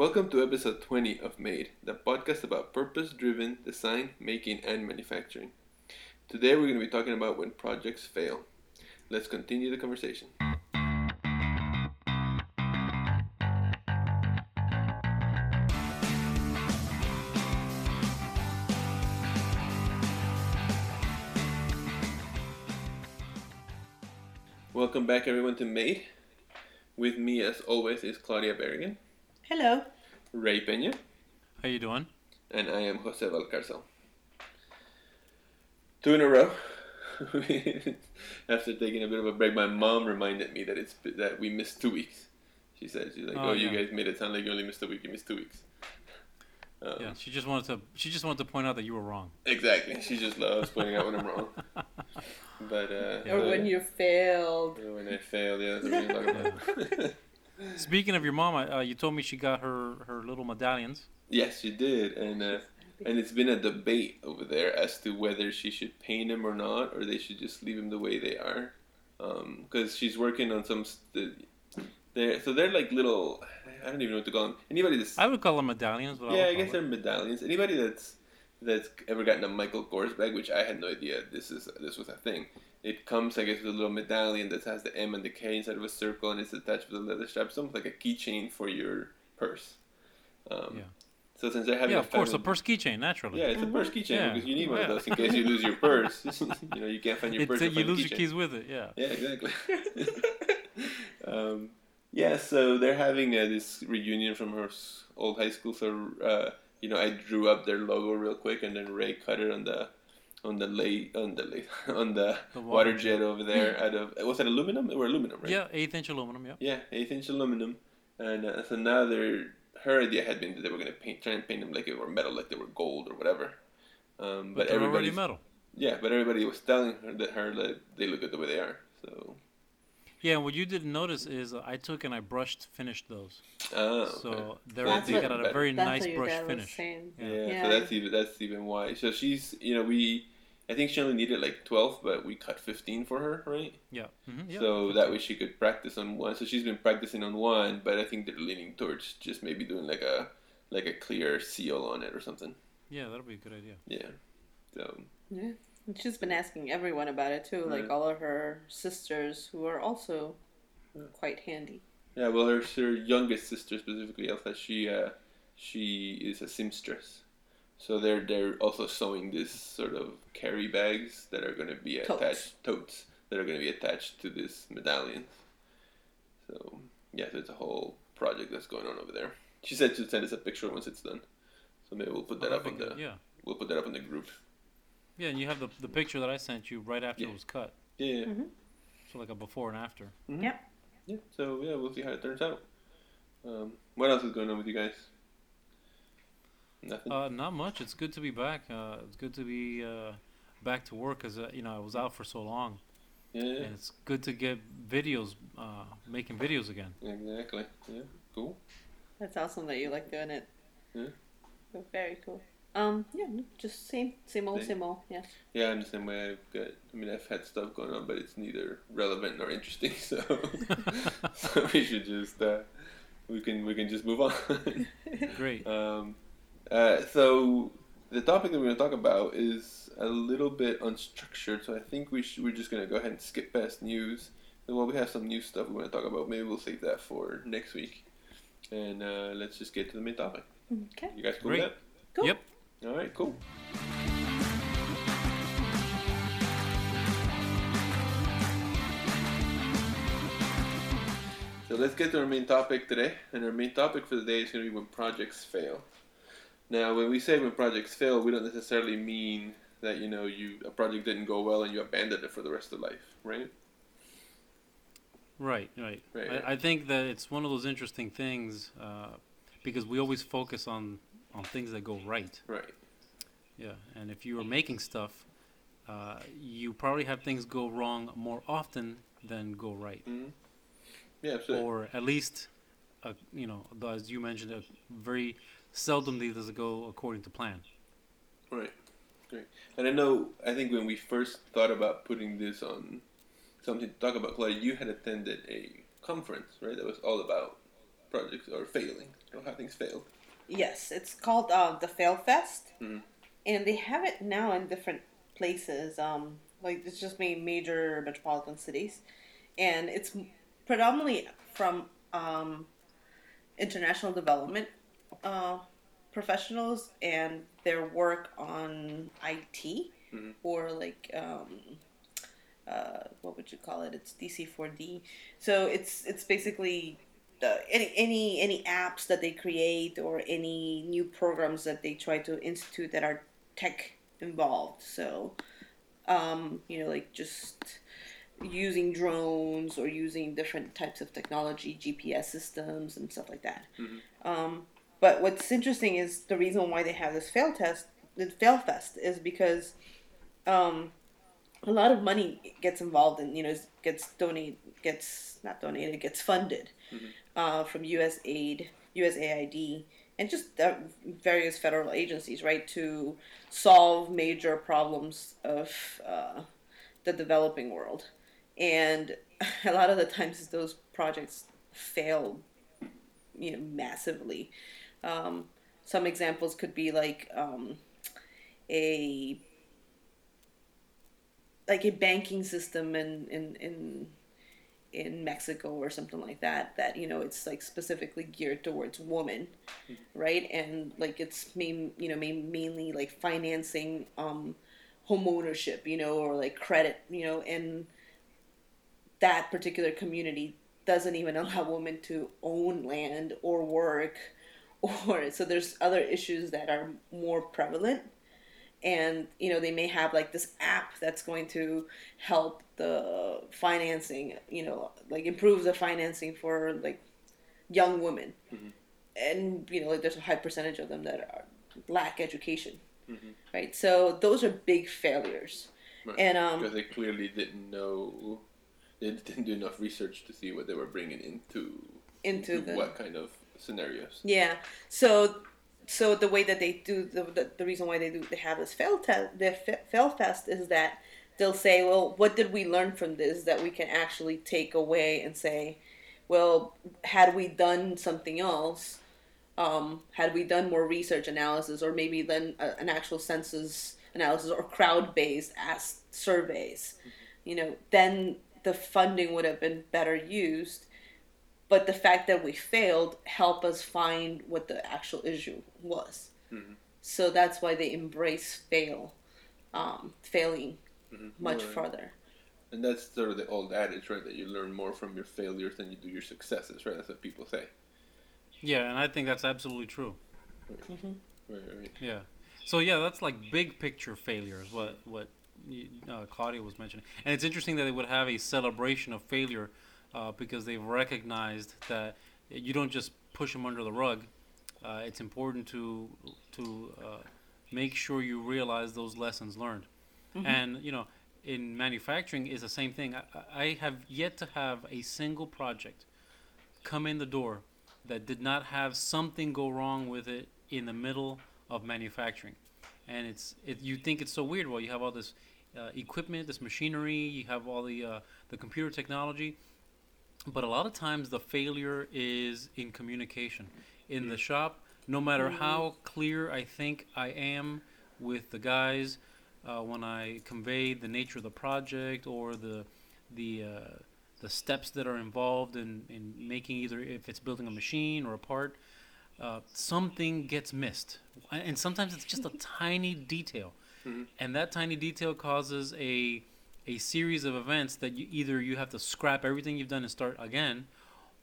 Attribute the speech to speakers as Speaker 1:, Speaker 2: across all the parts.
Speaker 1: Welcome to episode 20 of Made, the podcast about purpose driven design, making, and manufacturing. Today we're going to be talking about when projects fail. Let's continue the conversation. Welcome back, everyone, to Made. With me, as always, is Claudia Berrigan,
Speaker 2: Hello.
Speaker 1: Ray Peña,
Speaker 3: How you doing?
Speaker 1: and I am Jose Valcarcel. Two in a row. After taking a bit of a break, my mom reminded me that it's that we missed two weeks. She said she's like, "Oh,
Speaker 3: Oh,
Speaker 1: you guys made it sound like you only missed a week. You missed two weeks." Um,
Speaker 3: Yeah, she just wanted to. She just wanted to point out that you were wrong.
Speaker 1: Exactly. She just loves pointing out when I'm wrong. But uh,
Speaker 2: Or when you failed.
Speaker 1: uh, when I fail, yeah, that's what we're talking about.
Speaker 3: Speaking of your mom, uh, you told me she got her her little medallions.
Speaker 1: yes, she did, and uh, and it's been a debate over there as to whether she should paint them or not, or they should just leave them the way they are. Because she's working on some. St- they're, so they're like little. I don't even know what to call them. Anybody that's
Speaker 3: I would call them medallions. But
Speaker 1: yeah,
Speaker 3: I,
Speaker 1: I guess they're medallions. Anybody that's that's ever gotten a Michael Kors bag, which I had no idea this is this was a thing. It comes, I guess, with a little medallion that has the M and the K inside of a circle, and it's attached with a leather strap. It's almost like a keychain for your purse. Um,
Speaker 3: Yeah.
Speaker 1: So since they're having
Speaker 3: Yeah,
Speaker 1: a
Speaker 3: of course, a purse keychain, naturally.
Speaker 1: yeah, it's a purse keychain
Speaker 3: Yeah.
Speaker 1: because you need one of those in case you lose your purse. you know, you can't find your
Speaker 3: It's,
Speaker 1: purse. or
Speaker 3: you lose your keys with it. Yeah.
Speaker 1: Yeah, exactly. um, yeah, so they're having uh, this reunion from her old high school. So uh, you know, I drew up their logo real quick, and then Ray cut it on the on the lay on the lay on the,
Speaker 3: The
Speaker 1: water
Speaker 3: water
Speaker 1: jet over there. Out of was it aluminum or aluminum? Right?
Speaker 3: Yeah, eighth inch aluminum. Yeah.
Speaker 1: Yeah, eighth inch aluminum, and uh, so now they're her idea had been that they were gonna paint, try and paint them like they were metal, like they were gold or whatever. Um,
Speaker 3: But,
Speaker 1: but everybody's
Speaker 3: metal.
Speaker 1: yeah, but everybody was telling her that her that they look good the way they are. So
Speaker 3: Yeah, what you didn't notice is I took and I brushed finished those.
Speaker 1: oh, okay.
Speaker 3: So they're
Speaker 1: That's
Speaker 3: they
Speaker 1: what-
Speaker 3: got a very
Speaker 2: That's
Speaker 3: nice brush finish.
Speaker 2: saying.
Speaker 1: Yeah,
Speaker 2: Yeah.
Speaker 1: so that's even that's even why. So she's you know we, I think she only needed like twelve, but we cut fifteen for her, right?
Speaker 3: Yeah. hmm yeah.
Speaker 1: So that way she could practice on one. So she's been practicing on one, but I think they're leaning towards just maybe doing like a like a clear seal on it or something.
Speaker 3: Yeah, that'll be a good idea.
Speaker 1: Yeah. So
Speaker 2: Yeah. And she's been asking everyone about it too, like all of her sisters who are also quite handy.
Speaker 1: yeah, well, her her youngest sister specifically, Elsa, she uh she is a seamstress. So they're they're also sewing this sort of carry bags that are going to be
Speaker 2: Totes.
Speaker 1: attached totes that are going to be attached to this medallion. So yeah, so it's a whole project that's going on over there. She said she'll send us a picture once it's done. So maybe we'll put that
Speaker 3: Oh,
Speaker 1: up on the
Speaker 3: Yeah.
Speaker 1: we'll put that up in the group.
Speaker 3: Yeah, and you have the, the picture that I sent you right after
Speaker 1: Yeah.
Speaker 3: it was cut.
Speaker 1: Yeah, yeah.
Speaker 2: Mhm.
Speaker 3: So like a before and after.
Speaker 1: Mhm.
Speaker 2: Yep.
Speaker 1: Yeah. So yeah, we'll see how it turns out. Um, what else is going on with you guys? Nothing.
Speaker 3: Uh, not much. It's good to be back. Uh, it's good to be uh, back to work because uh, you know I was out for so long,
Speaker 1: yeah, yeah,
Speaker 3: and it's good to get videos, uh, making videos again.
Speaker 1: exactly. Yeah, cool.
Speaker 2: That's awesome that you like doing it.
Speaker 1: Yeah.
Speaker 2: Very cool. Um, yeah, just same, same old,
Speaker 1: Same.
Speaker 2: same old. Yeah.
Speaker 1: Yeah, I'm the same way. I've got. I mean, I've had stuff going on, but it's neither relevant nor interesting. So, so we should just uh, we can we can just move on.
Speaker 3: Great.
Speaker 1: Um, uh, so the topic that we're going to talk about is a little bit unstructured. So I think we should, we're just going to go ahead and skip past news. And while we have some new stuff we want to talk about, maybe we'll save that for next week. And uh, let's just get to the main topic.
Speaker 2: Okay.
Speaker 1: You guys cool
Speaker 3: Great.
Speaker 1: with that?
Speaker 2: Cool.
Speaker 3: Yep.
Speaker 1: All right, cool. So let's get to our main topic today. And our main topic for the day is going to be when projects fail. Now, when we say when projects fail, we don't necessarily mean that you know you a project didn't go well and you abandoned it for the rest of life, right?
Speaker 3: Right. Right.
Speaker 1: Right.
Speaker 3: I, I think that it's one of those interesting things uh, because we always focus on on things that go right.
Speaker 1: Right.
Speaker 3: Yeah. And if you are making stuff, uh, you probably have things go wrong more often than go right,
Speaker 1: hmm Yeah, absolutely.
Speaker 3: or at least, uh, you know, as you mentioned, uh, very seldomly does it go according to plan.
Speaker 1: Right. Great. And I know, I think when we first thought about putting this on something to talk about, Claudia, you had attended a conference, right? That was all about projects or failing. or how things failed.
Speaker 2: Yes, it's called uh, the Fail Fest,
Speaker 1: Mhm.
Speaker 2: And they have it now in different places. Um, like it's just made major metropolitan cities, and it's predominantly from um, international development uh, professionals and their work on IT
Speaker 1: Mhm.
Speaker 2: or like um, uh, what would you call it? It's ICT4D. So it's it's basically uh, any any any apps that they create or any new programs that they try to institute that are tech involved. So um, you know, like just using drones or using different types of technology, GPS systems and stuff like that.
Speaker 1: Mhm.
Speaker 2: Um, but what's interesting is the reason why they have this fail test, the fail fest, is because um, a lot of money gets involved and you know gets donated, gets not donated, gets funded
Speaker 1: Mhm.
Speaker 2: uh, from U.S. aid, USAID, and just various federal agencies, right, to solve major problems of uh, the developing world. And a lot of the times those projects fail, you know, massively. Um, some examples could be like um, a like a banking system in in in in Mexico or something like that that you know it's like specifically geared towards women right? And like it's main you know main, mainly like financing um home ownership you know or like credit you know and that particular community doesn't even allow women to own land or work or so there's other issues that are more prevalent and you know they may have like this app that's going to help the financing you know like improve the financing for like young women
Speaker 1: Mhm.
Speaker 2: and you know like there's a high percentage of them that are, lack education
Speaker 1: Mhm.
Speaker 2: right so those are big failures
Speaker 1: Right.
Speaker 2: and um
Speaker 1: Because they clearly didn't know, they didn't do enough research to see what they were bringing into,
Speaker 2: into the
Speaker 1: what kind of scenarios.
Speaker 2: Yeah. So so the way that they do the the, the reason why they do they have this fail test the fa- fail fest is that they'll say, well, what did we learn from this that we can actually take away and say, well, had we done something else, um, had we done more research analysis or maybe then a, an actual census analysis or crowd based as surveys, you know, then the funding would have been better used but the fact that we failed helped us find what the actual issue was.
Speaker 1: Mhm.
Speaker 2: So that's why they embrace fail, um, failing
Speaker 1: Mhm.
Speaker 2: much
Speaker 1: Right.
Speaker 2: further.
Speaker 1: And that's sort of the old adage, right? That you learn more from your failures than you do your successes, right? That's what people say.
Speaker 3: Yeah, and I think that's absolutely true.
Speaker 2: hmm
Speaker 1: Right, right.
Speaker 3: Yeah. So yeah, that's like big picture failures. What what you- uh, Claudia was mentioning, and it's interesting that they would have a celebration of failure uh, because they've recognized that you don't just push them under the rug. Uh, it's important to to uh, make sure you realize those lessons learned,
Speaker 2: Mhm.
Speaker 3: and you know. In manufacturing is the same thing. I, I have yet to have a single project come in the door that did not have something go wrong with it in the middle of manufacturing. And it's it, you think it's so weird. Well, you have all this uh, equipment, this machinery, you have all the uh, the computer technology, but a lot of times the failure is in communication in the shop. No matter
Speaker 2: Mhm.
Speaker 3: how clear I think I am with the guys uh, when I convey the nature of the project or the the uh, the steps that are involved in, in making either if it's building a machine or a part, uh, something gets missed, and sometimes it's just a tiny detail,
Speaker 1: Mhm.
Speaker 3: and that tiny detail causes a a series of events that you either you have to scrap everything you've done and start again,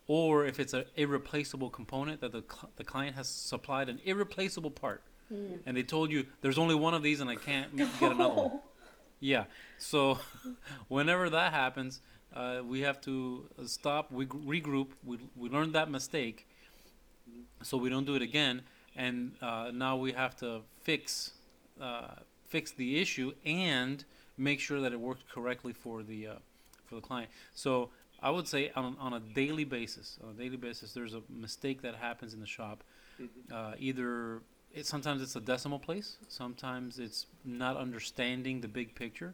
Speaker 3: or if it's an irreplaceable component that the cl- the client has supplied an irreplaceable part,
Speaker 2: Mm.
Speaker 3: and they told you there's only one of these and I can't get another one. Yeah. So whenever that happens, uh, we have to stop, we gr- regroup, we, we learned that mistake, so we don't do it again, and uh, now we have to fix uh, fix the issue and make sure that it works correctly for the uh, for the client. So I would say on, on a daily basis, on a daily basis, there's a mistake that happens in the shop.
Speaker 1: Mhm.
Speaker 3: Uh, either it, sometimes it's a decimal place, sometimes it's not understanding the big picture.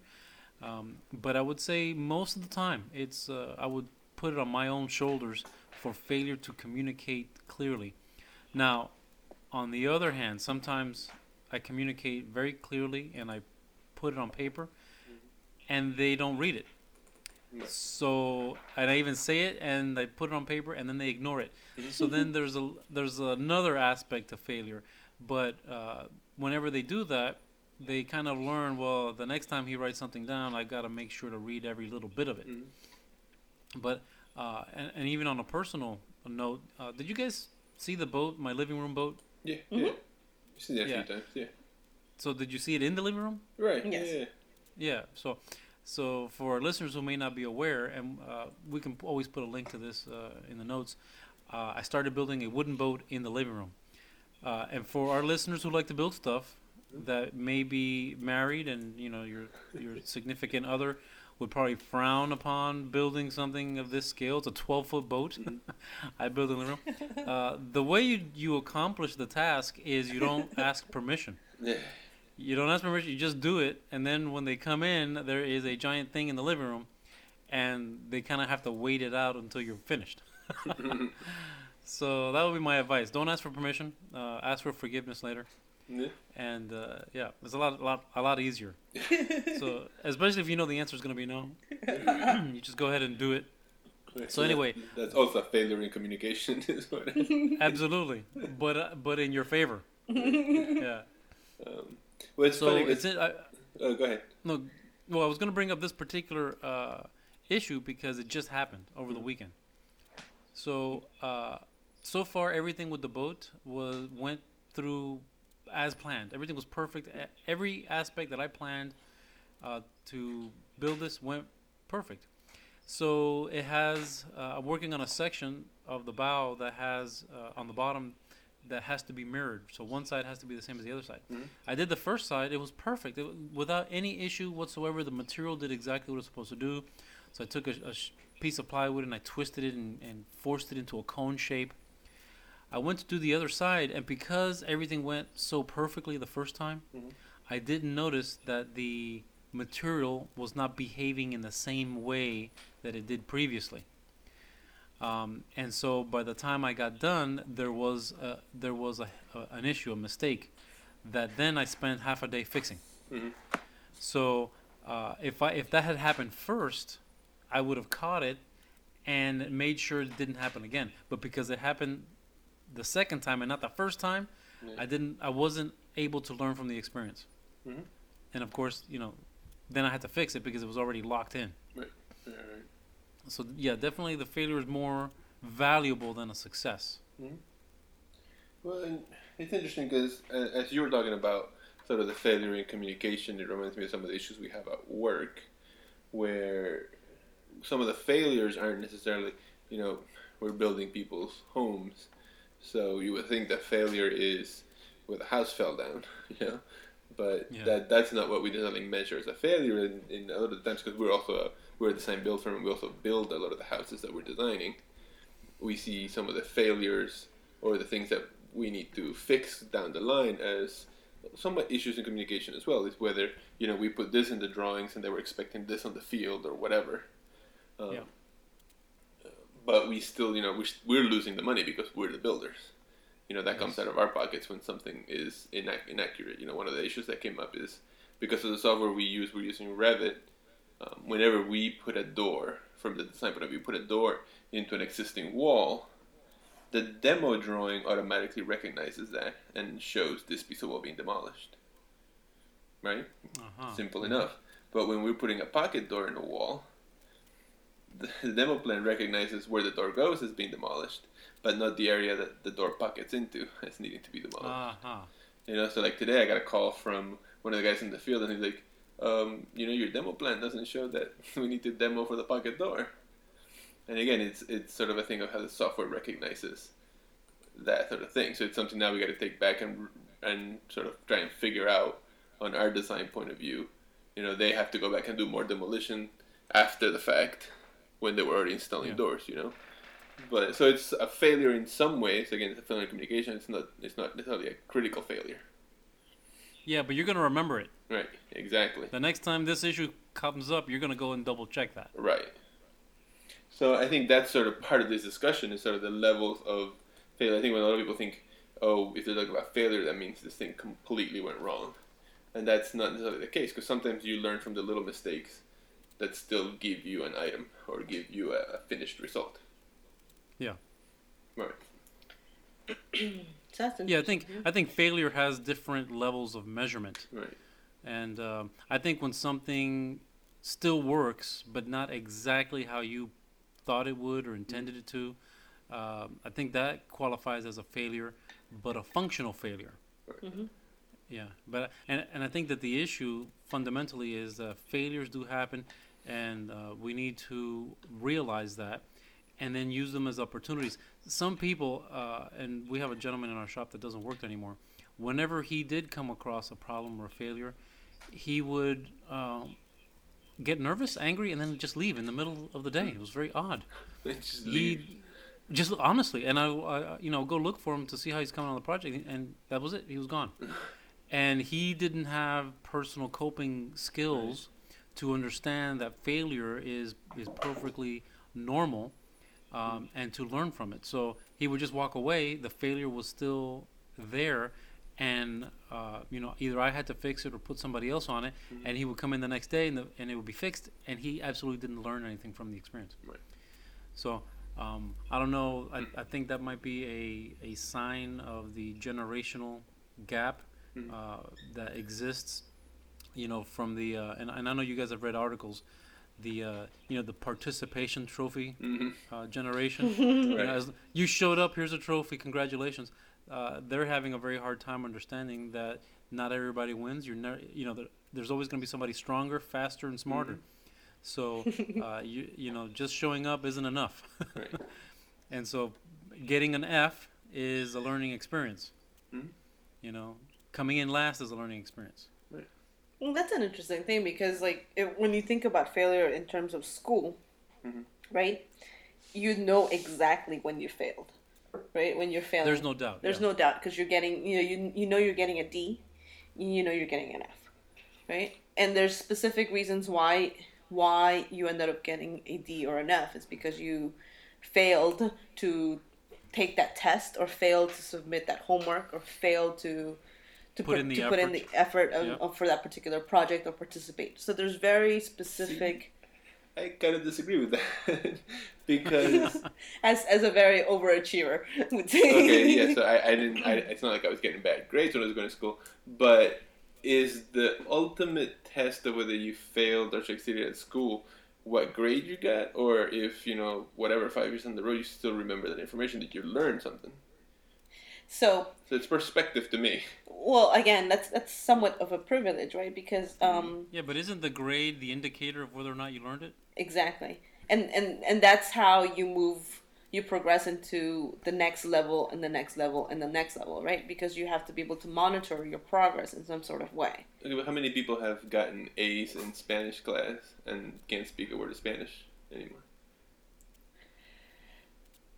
Speaker 3: Um, but I would say most of the time, it's uh, I would put it on my own shoulders for failure to communicate clearly. Now, on the other hand, sometimes I communicate very clearly and I put it on paper, and they don't read it.
Speaker 1: Right.
Speaker 3: So, and I even say it and I put it on paper, and then they ignore it. so then there's a there's another aspect of failure. But uh, whenever they do that, they kind of learn. Well, the next time he writes something down, I got to make sure to read every little bit of it.
Speaker 1: Mhm.
Speaker 3: But uh, and, and even on a personal note, uh, did you guys see the boat, my living room boat?
Speaker 1: Yeah,
Speaker 2: Mhm.
Speaker 1: yeah. You've seen that a
Speaker 3: Yeah.
Speaker 1: few times. Yeah.
Speaker 3: So did you see it in the living room?
Speaker 1: Right.
Speaker 2: Yes.
Speaker 1: Yeah. yeah.
Speaker 3: Yeah. So, so for listeners who may not be aware, and uh, we can always put a link to this uh, in the notes. Uh, I started building a wooden boat in the living room, uh, and for our listeners who like to build stuff that may be married, and you know your your significant other would probably frown upon building something of this scale. It's a 12 foot boat. I build in the room. Uh, the way you you accomplish the task is you don't ask permission. You don't ask permission. You just do it, and then when they come in, there is a giant thing in the living room, and they kind of have to wait it out until you're finished. so that would be my advice. Don't ask for permission. Uh, ask for forgiveness later,
Speaker 1: yeah.
Speaker 3: and uh, yeah, it's a lot, a lot, a lot easier. so especially if you know the answer is going to be no, you just go ahead and do it. So anyway-
Speaker 1: that's also a failure in communication. Is what
Speaker 3: Absolutely, but uh, but in your favor. Yeah.
Speaker 1: um, well, it's
Speaker 3: So
Speaker 1: funny.
Speaker 3: it's in, I,
Speaker 1: oh, go ahead.
Speaker 3: No, well, I was going to bring up this particular uh, issue because it just happened over the weekend. So, uh, so far, everything with the boat was went through as planned. Everything was perfect. Every aspect that I planned uh, to build this went perfect. So it has. Uh, I'm working on a section of the bow that has uh, on the bottom that has to be mirrored. So one side has to be the same as the other side.
Speaker 1: Mhm.
Speaker 3: I did the first side. It was perfect it, without any issue whatsoever. The material did exactly what it was supposed to do. So I took a, a sh- piece of plywood and I twisted it and, and forced it into a cone shape. I went to do the other side, and because everything went so perfectly the first time,
Speaker 1: Mhm.
Speaker 3: I didn't notice that the material was not behaving in the same way that it did previously. Um, and so by the time I got done, there was a, there was a, a, an issue, a mistake, that then I spent half a day fixing.
Speaker 1: Mhm.
Speaker 3: So uh, if I if that had happened first, I would have caught it and made sure it didn't happen again. But because it happened the second time and not the first time,
Speaker 1: Yeah.
Speaker 3: I didn't. I wasn't able to learn from the experience.
Speaker 1: Mhm.
Speaker 3: And of course, you know, then I had to fix it because it was already locked in.
Speaker 1: Right, right.
Speaker 3: So yeah, definitely the failure is more valuable than a success.
Speaker 1: Well, and it's interesting because uh, as you were talking about sort of the failure in communication, it reminds me of some of the issues we have at work, where some of the failures aren't necessarily, you know, we're building people's homes, so you would think that failure is where the house fell down, you know, but
Speaker 3: Yeah.
Speaker 1: that that's not what we necessarily measure as a failure in, in a lot of the times because we're also a, we're the same build firm. We also build a lot of the houses that we're designing. We see some of the failures or the things that we need to fix down the line as somewhat issues in communication as well. Is whether you know we put this in the drawings and they were expecting this on the field or whatever. Um,
Speaker 3: Yeah.
Speaker 1: But we still, you know, we're, we're losing the money because we're the builders. You know, that comes out of our pockets when something is inac- inaccurate. You know, one of the issues that came up is because of the software we use, we're using Revit. Um, whenever we put a door, from the design point of view, put a door into an existing wall, the demo drawing automatically recognizes that and shows this piece of wall being demolished. Right?
Speaker 3: Uh-huh.
Speaker 1: Simple enough. But when we're putting a pocket door in a wall, the, the demo plan recognizes where the door goes as being demolished, but not the area that the door pockets into as needing to be demolished.
Speaker 3: Uh-huh.
Speaker 1: You know, so like today I got a call from one of the guys in the field, and he's like, um, you know, your demo plan doesn't show that we need to demo for the pocket door. And again, it's it's sort of a thing of how the software recognizes that sort of thing. So it's something now we got to take back and and sort of try and figure out on our design point of view. You know, they have to go back and do more demolition after the fact when they were already installing
Speaker 3: Yeah.
Speaker 1: doors. You know. But so it's a failure in some ways. Again, it's a failure in communication. It's not. It's not necessarily a critical failure.
Speaker 3: Yeah, but you're gonna remember it.
Speaker 1: Right. Exactly.
Speaker 3: The next time this issue comes up, you're gonna go and double check that.
Speaker 1: Right. So I think that's sort of part of this discussion is sort of the levels of failure. I think when a lot of people think oh, if they talk about failure, that means this thing completely went wrong, and that's not necessarily the case because sometimes you learn from the little mistakes that still give you an item or give you a, a finished result.
Speaker 3: Yeah.
Speaker 1: Right.
Speaker 2: So that's
Speaker 3: Yeah, I think. I think failure has different levels of measurement,
Speaker 1: Right.
Speaker 3: And um, I think when something still works but not exactly how you thought it would or intended it to, um, I think that qualifies as a failure, but a functional failure.
Speaker 2: Mhm.
Speaker 3: Yeah, but and and I think that the issue fundamentally is that failures do happen, and uh, we need to realize that, and then use them as opportunities. Some people, uh, and we have a gentleman in our shop that doesn't work anymore. Whenever he did come across a problem or a failure, he would um, get nervous, angry, and then just leave in the middle of the day. It was very odd.
Speaker 1: Just leave.
Speaker 3: He just honestly, and I, I, you know, go look for him to see how he's coming on the project, and that was it. He was gone, and he didn't have personal coping skills to understand that failure is is perfectly normal, um, and to learn from it. So he would just walk away. The failure was still there. And uh, you know, either I had to fix it or put somebody else on it, and he would come in the next day, and, the, and it would be fixed. And he absolutely didn't learn anything from the experience.
Speaker 1: Right.
Speaker 3: So um, I don't know. I, I think that might be a, a sign of the generational gap
Speaker 1: Mhm.
Speaker 3: uh, that exists. You know, from the uh, and, and I know you guys have read articles. The uh, you know the participation trophy
Speaker 1: hmm
Speaker 3: uh, generation. You,
Speaker 1: Right.
Speaker 3: know, as, you showed up. Here's a trophy. Congratulations. Uh, they're having a very hard time understanding that not everybody wins. You're never, you know, there, there's always going to be somebody stronger, faster, and smarter. So, uh, you you know, just showing up isn't enough.
Speaker 1: Right.
Speaker 3: and so, getting an F is a learning experience.
Speaker 1: Mhm.
Speaker 3: You know, coming in last is a learning experience.
Speaker 2: Well, that's an interesting thing because, like, it, when you think about failure in terms of school,
Speaker 1: Mhm.
Speaker 2: right, you know exactly when you failed, right? When you're failing,
Speaker 3: There's no doubt.
Speaker 2: there's
Speaker 3: yeah.
Speaker 2: no doubt because you're getting, you know, you you know you're getting a D, you know you're getting an F, right? And there's specific reasons why why you ended up getting a D or an F. It's because you failed to take that test or failed to submit that homework or failed to to
Speaker 3: Put in the
Speaker 2: to put in the effort of, of- for that particular project or participate. So there's very specific
Speaker 1: I kind of disagree with that because
Speaker 2: as as a very overachiever would say.
Speaker 1: okay, yeah. So I, I didn't. I, it's not like I was getting bad grades when I was going to school, but is the ultimate test of whether you failed or succeeded at school what grade you got, or if you know whatever five years on the road you still remember that information that you learned something.
Speaker 2: So
Speaker 1: So it's perspective to me.
Speaker 2: well again that's that's somewhat of a privilege, right? Because um
Speaker 3: Yeah, but isn't the grade the indicator of whether or not you learned it?
Speaker 2: Exactly. And and and that's how you move you progress into the next level and the next level and the next level, right? Because you have to be able to monitor your progress in some sort of way.
Speaker 1: Okay, but how many people have gotten A's in Spanish class and can't speak a word of Spanish anymore?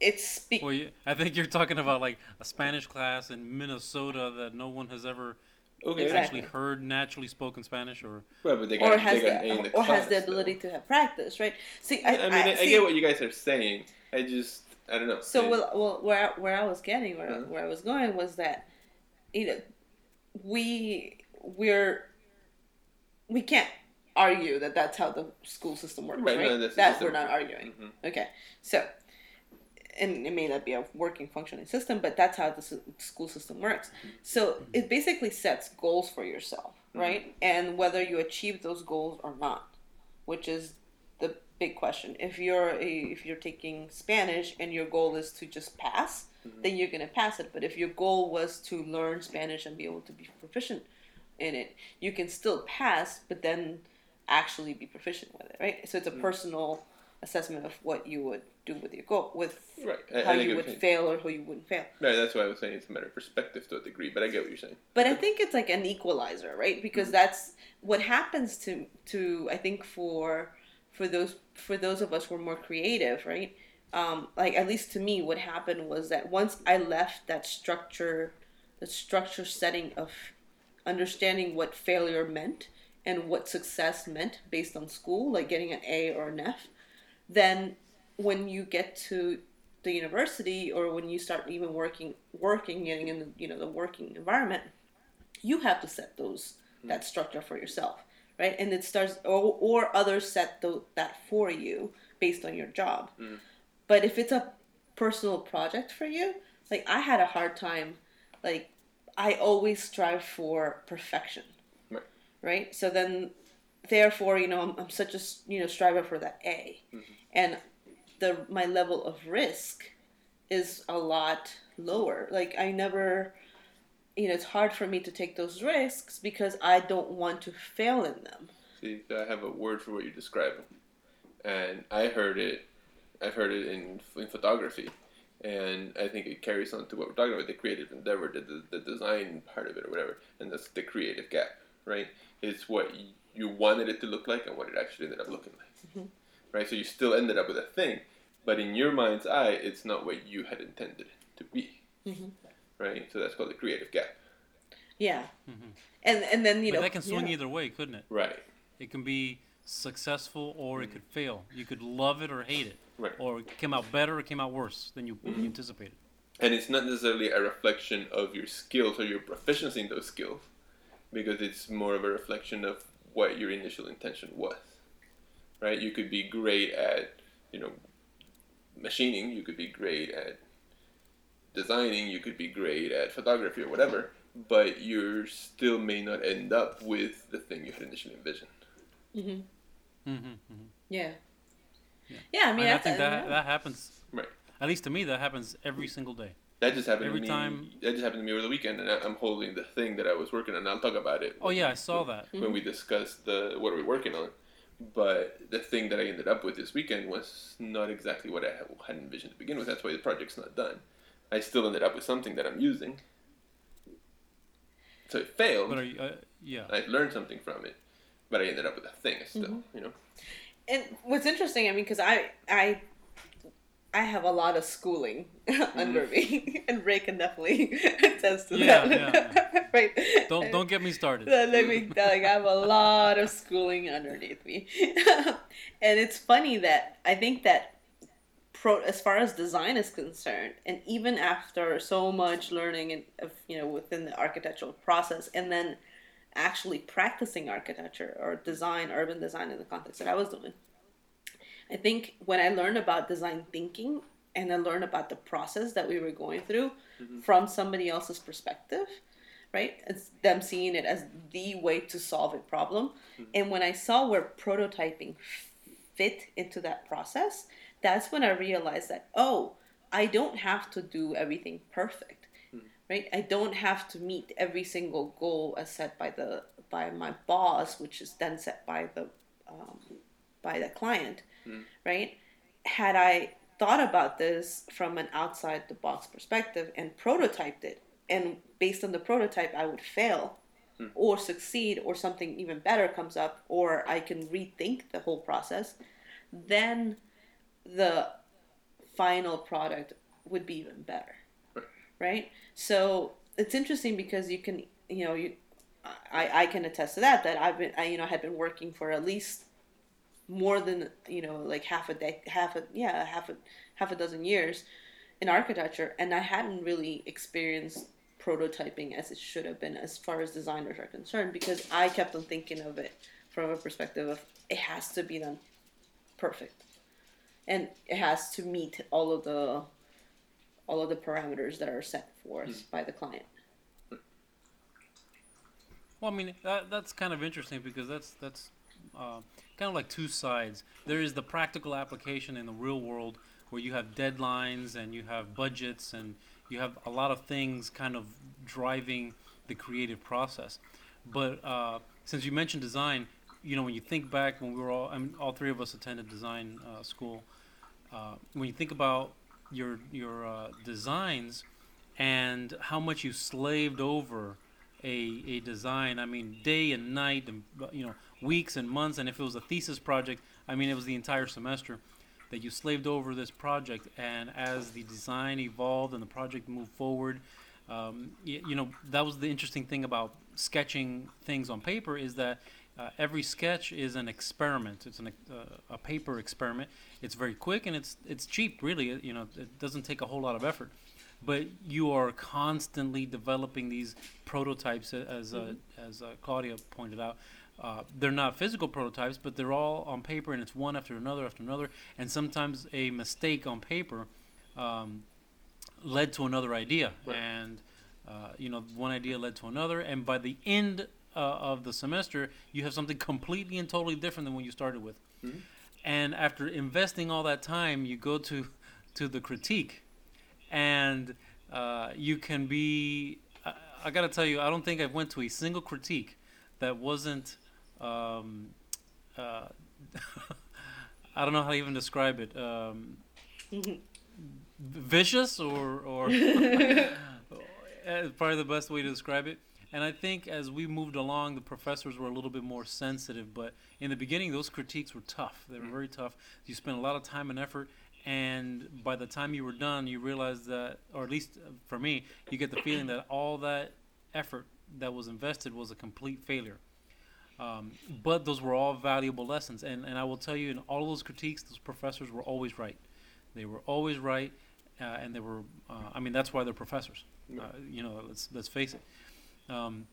Speaker 2: It's speak
Speaker 3: Well, you, I think you're talking about like a Spanish class in Minnesota that no one has ever
Speaker 1: Okay,
Speaker 2: Exactly.
Speaker 3: actually heard naturally spoken Spanish, or
Speaker 1: Well, but they got,
Speaker 2: or has
Speaker 1: they got
Speaker 2: the,
Speaker 1: an the
Speaker 2: or has
Speaker 1: class,
Speaker 2: the
Speaker 1: though.
Speaker 2: ability to have practice, right? See, I,
Speaker 1: I mean, I, I
Speaker 2: see-
Speaker 1: get what you guys are saying. I just, I don't know.
Speaker 2: So
Speaker 1: I-
Speaker 2: well, well, where I- where I was getting, where,
Speaker 1: Uh-huh.
Speaker 2: where I was going was that, you know, we we're we can't argue that that's how the school system works,
Speaker 1: Right,
Speaker 2: right?
Speaker 1: no, that's the
Speaker 2: that we're not arguing.
Speaker 1: Mhm.
Speaker 2: Okay, so, and it may not be a working functioning system, but that's how the school system works. So it basically sets goals for yourself, mm-hmm. right? And whether you achieve those goals or not, which is the big question. If you're a, if you're taking Spanish and your goal is to just pass, mm-hmm. then you're gonna pass it. But if your goal was to learn Spanish and be able to be proficient in it, you can still pass, but then actually be proficient with it, right? So it's a mm-hmm. personal assessment of what you would do with your goal, with
Speaker 1: Right, I-
Speaker 2: how you would fail or how you wouldn't fail.
Speaker 1: Right, that's why I was saying it's a matter of perspective to a degree, but I get what you're saying.
Speaker 2: But I think it's like an equalizer, right? Because that's what happens to to I think for for those for those of us who are more creative, right? Um, like at least to me, what happened was that once I left that structure, the structure setting of understanding what failure meant and what success meant based on school, like getting an A or an F, then when you get to the university or when you start even working working getting in the you know the working environment you have to set those that structure for yourself right? And it starts or, or others set the, that for you based on your job. Mm. But if it's a personal project for you like i had a hard time like i always strive for perfection.
Speaker 1: Right.
Speaker 2: right? So then therefore you know i'm, I'm such a you know striver for that a mm-hmm. and the my level of risk is a lot lower like i never you know it's hard for me to take those risks because i don't want to fail in them
Speaker 1: See, I have a word for what you're describing, and I heard it. I've heard it in in photography, and I think it carries on to what we're talking about the creative endeavor, the, the, the design part of it, or whatever. And that's the creative gap, right? It's what you wanted it to look like and what it actually ended up looking like, mm-hmm. right? So you still ended up with a thing, but in your mind's eye, it's not what you had intended it to be, mm-hmm. right? So that's called the creative gap,
Speaker 2: yeah mm-hmm. and and then you
Speaker 3: but
Speaker 2: know
Speaker 3: that can swing
Speaker 2: yeah.
Speaker 3: either way, couldn't it?
Speaker 1: right?
Speaker 3: It can be successful or it could fail. You could love it or hate it,
Speaker 1: Right.
Speaker 3: or it came out better or it came out worse than you, you anticipated.
Speaker 1: and it's not necessarily a reflection of your skills or your proficiency in those skills because it's more of a reflection of what your initial intention was right you could be great at you know machining you could be great at designing you could be great at photography or whatever but you still may not end up with the thing you had initially envisioned
Speaker 3: Mm-hmm, Mm-hmm,
Speaker 2: yeah
Speaker 3: Yeah.
Speaker 2: yeah i mean
Speaker 3: I,
Speaker 2: I,
Speaker 3: think that that happens.
Speaker 1: Right.
Speaker 3: At least to me, that happens every single day.
Speaker 1: That just happened
Speaker 3: Every
Speaker 1: to me
Speaker 3: time-
Speaker 1: that just happened to me over the weekend and I- i'm holding the thing that i was working on i'll talk about it
Speaker 3: Oh yeah, I saw that.
Speaker 1: when we discussed the what are we working on. But the thing that I ended up with this weekend was not exactly what I had had envisioned to begin with. That's why the project's not done. I still ended up with something that I'm using. So it failed.
Speaker 3: But are you, uh, yeah,
Speaker 1: I learned something from it, but I ended up with a thing still. You know.
Speaker 2: and what's interesting i mean because i i I have a lot of schooling under mm. me, and Ray can definitely attest to
Speaker 3: Yeah,
Speaker 2: that.
Speaker 3: yeah.
Speaker 2: right?
Speaker 3: don't don't get me started.
Speaker 2: Let me like I have a lot of schooling underneath me, and it's funny that I think that pro as far as design is concerned, and even after so much learning and of you know within the architectural process, and then actually practicing architecture or design, urban design in the context that I was doing, I think when I learned about design thinking and I learned about the process that we were going through mm-hmm. from somebody else's perspective, right? It's them seeing it as the way to solve a problem. Mm-hmm. And when I saw where prototyping fit into that process, that's when I realized that, oh, I don't have to do everything perfect. Mm-hmm. Right? I don't have to meet every single goal as set by the by my boss, which is then set by the um, by the client, Mm. right? Had I thought about this from an outside the box perspective and prototyped it, and based on the prototype, I would fail hmm. or succeed, or something even better comes up, or I can rethink the whole process, then the final product would be even better, right? So it's interesting because you can, you know, you, I, I can attest to that. That I've been, I, you know, had been working for at least more than you know, like half a day, half a yeah, half a half a dozen years in architecture, and I hadn't really experienced prototyping as it should have been as far as designers are concerned because I kept on thinking of it from a perspective of it has to be done perfect. And it has to meet all of the all of the parameters that are set for us hmm. by the client.
Speaker 3: Well, I mean that that's kind of interesting because that's that's uh, kind of like two sides. There is the practical application in the real world where you have deadlines and you have budgets and you have a lot of things kind of driving the creative process. But uh, since you mentioned design, you know when you think back when we were all I mean, all three of us attended design uh, school. Uh, when you think about your your uh, designs and how much you slaved over a, a design. I mean, day and night, and you know, weeks and months. And if it was a thesis project, I mean, it was the entire semester that you slaved over this project. And as the design evolved and the project moved forward, um, you, you know, that was the interesting thing about sketching things on paper is that uh, every sketch is an experiment. It's an, uh, a paper experiment. It's very quick and it's it's cheap. Really, you know, it doesn't take a whole lot of effort. But you are constantly developing these prototypes, as uh, as uh, Claudia pointed out. Uh, they're not physical prototypes, but they're all on paper, and it's one after another after another. And sometimes a mistake on paper um, led to another idea,
Speaker 1: Right.
Speaker 3: and uh, you know, one idea led to another, and by the end uh, of the semester, you have something completely and totally different than what you started with.
Speaker 1: Mhm.
Speaker 3: And after investing all that time, you go to to the critique, and uh, you can be. I, I got to tell you, I don't think I've went to a single critique that wasn't. Um, uh, I don't know how to even describe it. Um, vicious or or uh, probably the best way to describe it. And I think as we moved along, the professors were a little bit more sensitive. But in the beginning, those critiques were tough. They were very tough. You spent a lot of time and effort, and by the time you were done, you realized that, or at least uh, for me, you get the feeling that all that effort that was invested was a complete failure. Um, but those were all valuable lessons, and and I will tell you, in all of those critiques, those professors were always right. They were always right, uh, and they were. Uh, I mean, that's why they're professors. Uh, you know, let's let's face it. Um,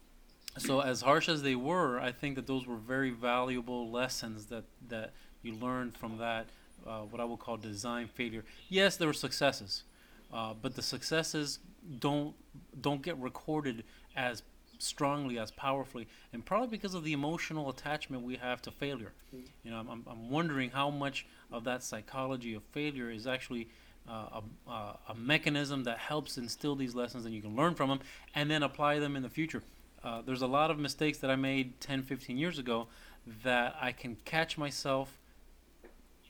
Speaker 3: so as harsh as they were, I think that those were very valuable lessons that that you learned from that. Uh, what I would call design failure. Yes, there were successes, uh, but the successes don't don't get recorded as strongly as powerfully, and probably because of the emotional attachment we have to failure. You know, I'm, I'm, wondering how much of that psychology of failure is actually uh, a, a, a mechanism that helps instill these lessons and you can learn from them and then apply them in the future. Uh, there's a lot of mistakes that I made 10, 15 years ago that I can catch myself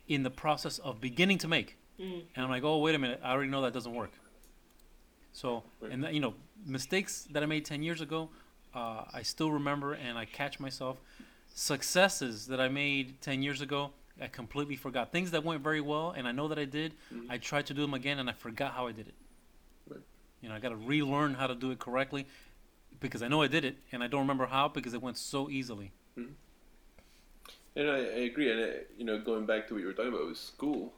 Speaker 3: in the process of beginning to make.
Speaker 2: Mm.
Speaker 3: And I'm like, oh, wait a minute, I already know that doesn't work. So, and you know, mistakes that I made 10 years ago, uh, I still remember and I catch myself. Successes that I made 10 years ago, I completely forgot. Things that went very well and I know that I did,
Speaker 1: Mhm.
Speaker 3: I tried to do them again and I forgot how I did it.
Speaker 1: Right.
Speaker 3: You know, I got to relearn how to do it correctly because I know I did it and I don't remember how because it went so easily.
Speaker 1: And I, I agree. And I, you know, going back to what you were talking about with school,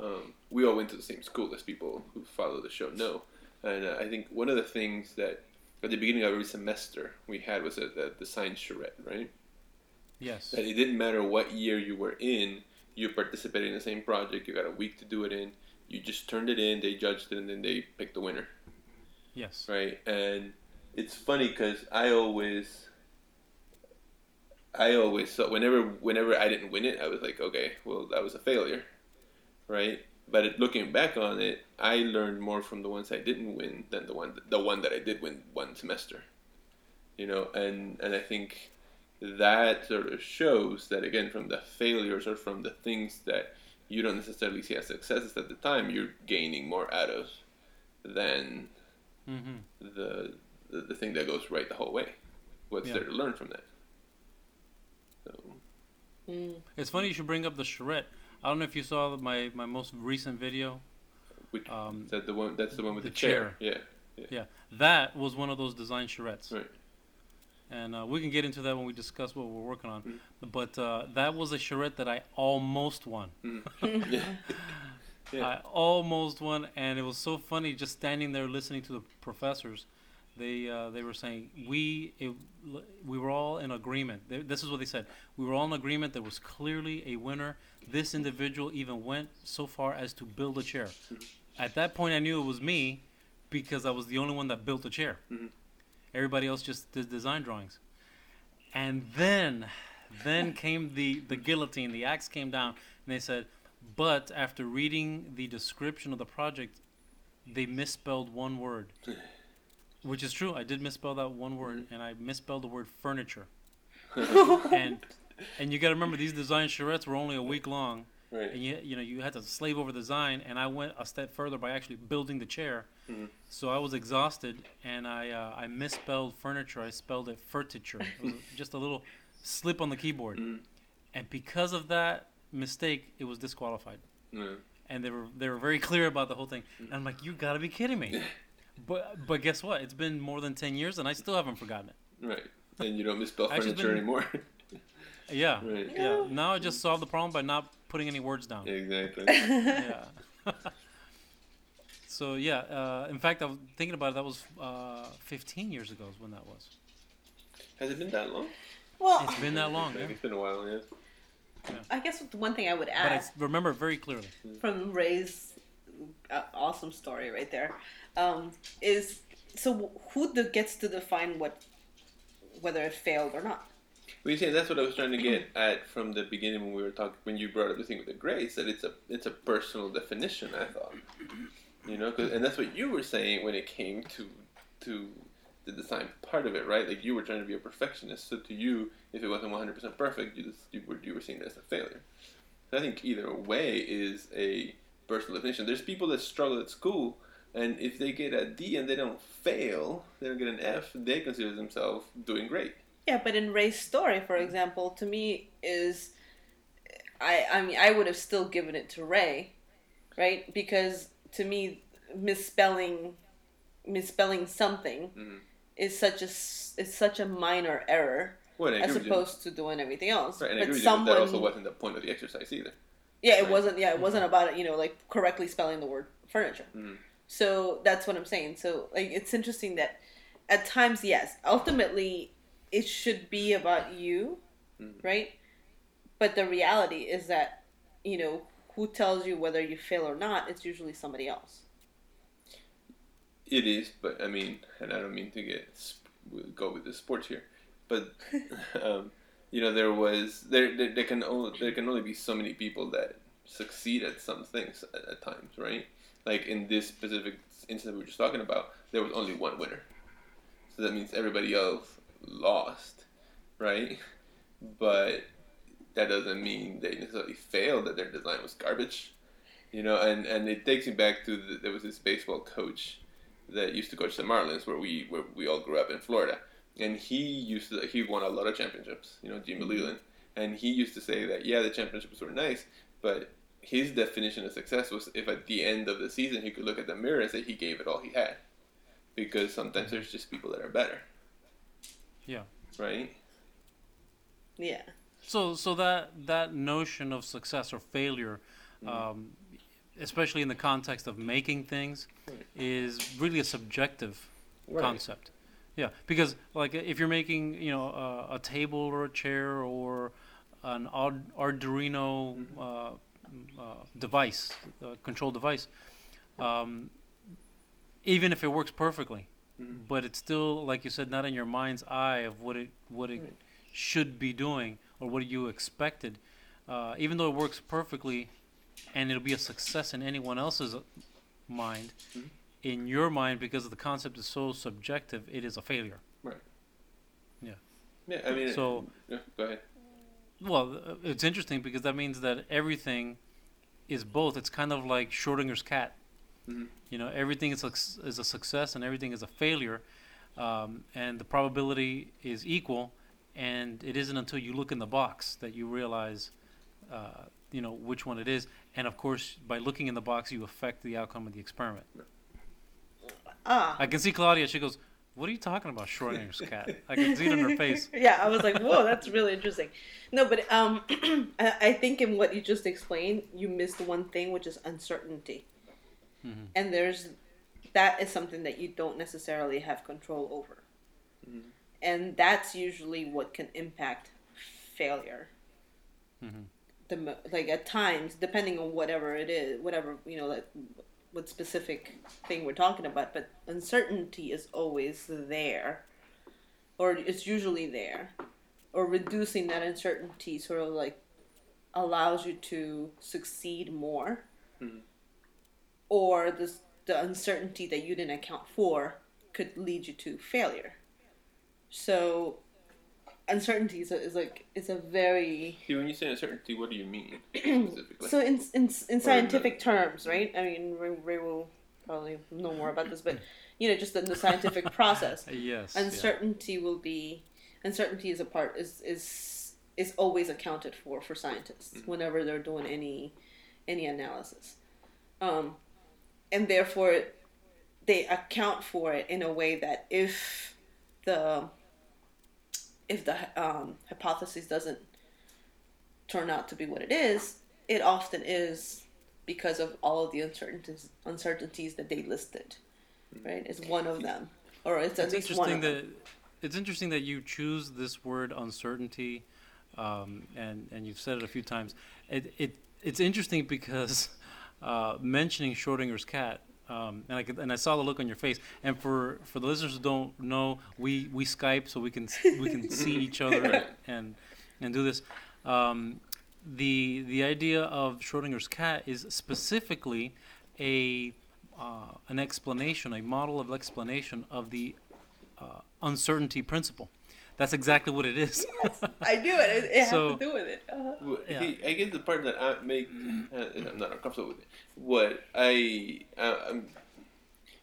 Speaker 1: um, we all went to the same school, as people who follow the show know. And uh, I think one of the things that at the beginning of every semester we had was a, a design charrette, right?
Speaker 3: Yes.
Speaker 1: That it didn't matter what year you were in, you participated in the same project. You got a week to do it in. You just turned it in. They judged it, and then they picked the winner,
Speaker 3: Yes.
Speaker 1: right? And it's funny because I always, I always thought whenever whenever I didn't win it, I was like, okay, well that was a failure, right? But it, looking back on it, I learned more from the ones I didn't win than the one the one that I did win one semester, you know. And and I think that sort of shows that again from the failures or from the things that you don't necessarily see as successes at the time, you're gaining more out of than
Speaker 3: hmm
Speaker 1: the the, the thing that goes right the whole way. What's
Speaker 3: Yeah.
Speaker 1: there to learn from that? So
Speaker 2: Mm.
Speaker 3: It's funny you should bring up the charrette. I don't know if you saw my, my most recent video.
Speaker 1: which
Speaker 3: Um,
Speaker 1: that the one? That's the one with the,
Speaker 3: the
Speaker 1: chair. Yeah. Yeah.
Speaker 3: That was one of those design charrettes.
Speaker 1: Right.
Speaker 3: And uh, we can get into that when we discuss what we're working on.
Speaker 1: Mhm.
Speaker 3: But uh, that was a charrette that I almost won.
Speaker 1: yeah. Yeah.
Speaker 3: I almost won, and it was so funny just standing there listening to the professors. They uh, they were saying we it, we were all in agreement. They, this is what they said. We were all in agreement. There was clearly a winner. This individual even went so far as to build a chair. At that point, I knew it was me because I was the only one that built a chair.
Speaker 1: Mhm.
Speaker 3: Everybody else just did design drawings. And then, then came the the guillotine. The axe came down, and they said, but after reading the description of the project, they misspelled one word, which is true. I did misspell that one word, and I misspelled the word furniture. and and you got to remember these design charrettes were only a week long,
Speaker 1: right.
Speaker 3: and you you know you had to slave over the design. And I went a step further by actually building the chair.
Speaker 1: Mhm.
Speaker 3: So I was exhausted, and I uh, I misspelled furniture. I spelled it furniture. It was just a little slip on the keyboard,
Speaker 1: Mhm.
Speaker 3: and because of that mistake, it was disqualified
Speaker 1: Yeah.
Speaker 3: and they were they were very clear about the whole thing. And I'm like, you gotta be kidding me. But but guess what? It's been more than ten years, and I still haven't forgotten it.
Speaker 1: Right. And you don't misspell
Speaker 3: Actually,
Speaker 1: furniture
Speaker 3: been-
Speaker 1: anymore.
Speaker 3: Yeah.
Speaker 1: Right.
Speaker 3: Yeah. Now I just solved the problem by not putting any words down.
Speaker 1: Exactly.
Speaker 3: yeah. so yeah, uh, in fact, I was thinking about it. That was uh, 15 years ago is when that was.
Speaker 1: Has it been that long?
Speaker 2: well,
Speaker 3: It's been that long, yeah.
Speaker 1: It's been a while, yeah.
Speaker 2: I guess the one thing I would add.
Speaker 3: But I remember very clearly.
Speaker 2: from Ray's awesome story right there um, is so who the, gets to define what whether it failed or not.
Speaker 1: Well, you see, that's what I was trying to get at from the beginning when we were talking when you brought up the thing with the grace that it's a it's a personal definition. I thought, you know, and that's what you were saying when it came to to the design part of it, right? Like you were trying to be a perfectionist, so to you, if it wasn't one hundred percent perfect, you just you were you were seeing it as a failure. So I think either way is a personal definition. There's people that struggle at school. And if they get a D and they don't fail, they don't get an F, they consider themselves doing great.
Speaker 2: Yeah, but in Ray's story, for example, to me is I I mean I would have still given it to Ray, right? Because to me misspelling misspelling something
Speaker 1: Mhm.
Speaker 2: is such a is such a minor error
Speaker 1: Well,
Speaker 2: as opposed to doing everything else.
Speaker 1: Right, and I
Speaker 2: but
Speaker 1: agree with you, but
Speaker 2: someone
Speaker 1: that also wasn't the point of the exercise either.
Speaker 2: Yeah, it
Speaker 1: Right.
Speaker 2: wasn't. Yeah, it wasn't about you know like correctly spelling the word furniture.
Speaker 1: Mhm.
Speaker 2: So that's what I'm saying. So like it's interesting that at times, yes, ultimately it should be about you,
Speaker 1: Mhm.
Speaker 2: right? But the reality is that you know who tells you whether you fail or not. It's usually somebody else.
Speaker 1: It is, but I mean, and I don't mean to get sp- go with the sports here, but um, you know, there was there, there there can only there can only be so many people that succeed at some things at, at times, right? Like in this specific instance we were just talking about, there was only one winner, so that means everybody else lost, right? But that doesn't mean they necessarily failed that their design was garbage, you know. And and it takes me back to the, there was this baseball coach that used to coach the Marlins, where we where we all grew up in Florida, and he used to he won a lot of championships, you know, Jimmy mm-hmm. Leyland, and he used to say that yeah, the championships were nice, but his definition of success was if at the end of the season he could look at the mirror and say he gave it all he had, because sometimes mm-hmm. there's just people that are better.
Speaker 3: Yeah.
Speaker 1: Right.
Speaker 2: Yeah.
Speaker 3: So, so that that notion of success or failure, mm-hmm. um, especially in the context of making things,
Speaker 1: Right.
Speaker 3: is really a subjective
Speaker 1: Right.
Speaker 3: concept. Yeah, because like if you're making you know a, a table or a chair or an Arduino
Speaker 1: Mm-hmm.
Speaker 3: uh, uh, device, uh, control device, um, even if it works perfectly,
Speaker 1: Mhm.
Speaker 3: but it's still like you said, not in your mind's eye of what it what it
Speaker 2: Right.
Speaker 3: should be doing or what you expected. Uh, even though it works perfectly, and it'll be a success in anyone else's mind,
Speaker 1: Mhm.
Speaker 3: In your mind because the concept is so subjective, it is a failure. Right.
Speaker 1: Yeah. Yeah, I mean.
Speaker 3: So-
Speaker 1: yeah, go ahead.
Speaker 3: Well, uh, it's interesting because that means that everything is both. It's kind of like Schrodinger's cat.
Speaker 1: Mhm.
Speaker 3: You know, everything is a, is a success and everything is a failure, um, and the probability is equal. And it isn't until you look in the box that you realize, uh, you know, which one it is. And of course, by looking in the box, you affect the outcome of the experiment.
Speaker 2: Ah.
Speaker 3: I can see Claudia. She goes, "What are you talking about, Schrodinger's cat?" I can see it in her face.
Speaker 2: yeah, I was like, whoa, that's really interesting. No, but um, I I think in what you just explained, you missed one thing, which is uncertainty.
Speaker 3: Mhm.
Speaker 2: And there's that is something that you don't necessarily have control over.
Speaker 1: Mhm.
Speaker 2: And that's usually what can impact failure.
Speaker 3: Mhm.
Speaker 2: The like at times, depending on whatever it is, whatever you know, that what specific thing we're talking about, but uncertainty is always there, or it's usually there, or reducing that uncertainty sort of like allows you to succeed more,
Speaker 1: Mhm.
Speaker 2: or this the uncertainty that you didn't account for could lead you to failure. So, uncertainty is, a, is like it's a very
Speaker 1: See, when you say uncertainty, what do you mean specifically?
Speaker 2: so in in, in scientific terms, right? I mean, Ray, Ray will probably know more about this, but you know, just in the scientific process,
Speaker 3: Yes. yeah.
Speaker 2: uncertainty will be uncertainty is a part is is is always accounted for for scientists whenever they're doing any any analysis, um, and therefore they account for it in a way that if the if the um, hypothesis doesn't turn out to be what it is, it often is because of all of the uncertainties uncertainties that they listed. Right? It's one of them. Or it's at
Speaker 3: It's
Speaker 2: least one
Speaker 3: interesting
Speaker 2: of them.
Speaker 3: that it's interesting that you choose this word uncertainty, um, and and you've said it a few times. It it it's interesting because uh, mentioning Schrodinger's cat. Um, and I could, and I saw the look on your face. And for, for the listeners who don't know, we, we Skype so we can we can see each other and and do this. Um, the the idea of Schrodinger's cat is specifically a uh, an explanation, a model of explanation of the uh, uncertainty principle. That's exactly what it is.
Speaker 2: I knew it. It, it
Speaker 3: So-
Speaker 2: had to do with it. Uh-huh.
Speaker 1: Well,
Speaker 3: Yeah.
Speaker 1: see, I guess the part that I make, uh, I'm not uncomfortable with it. What I, uh, I'm,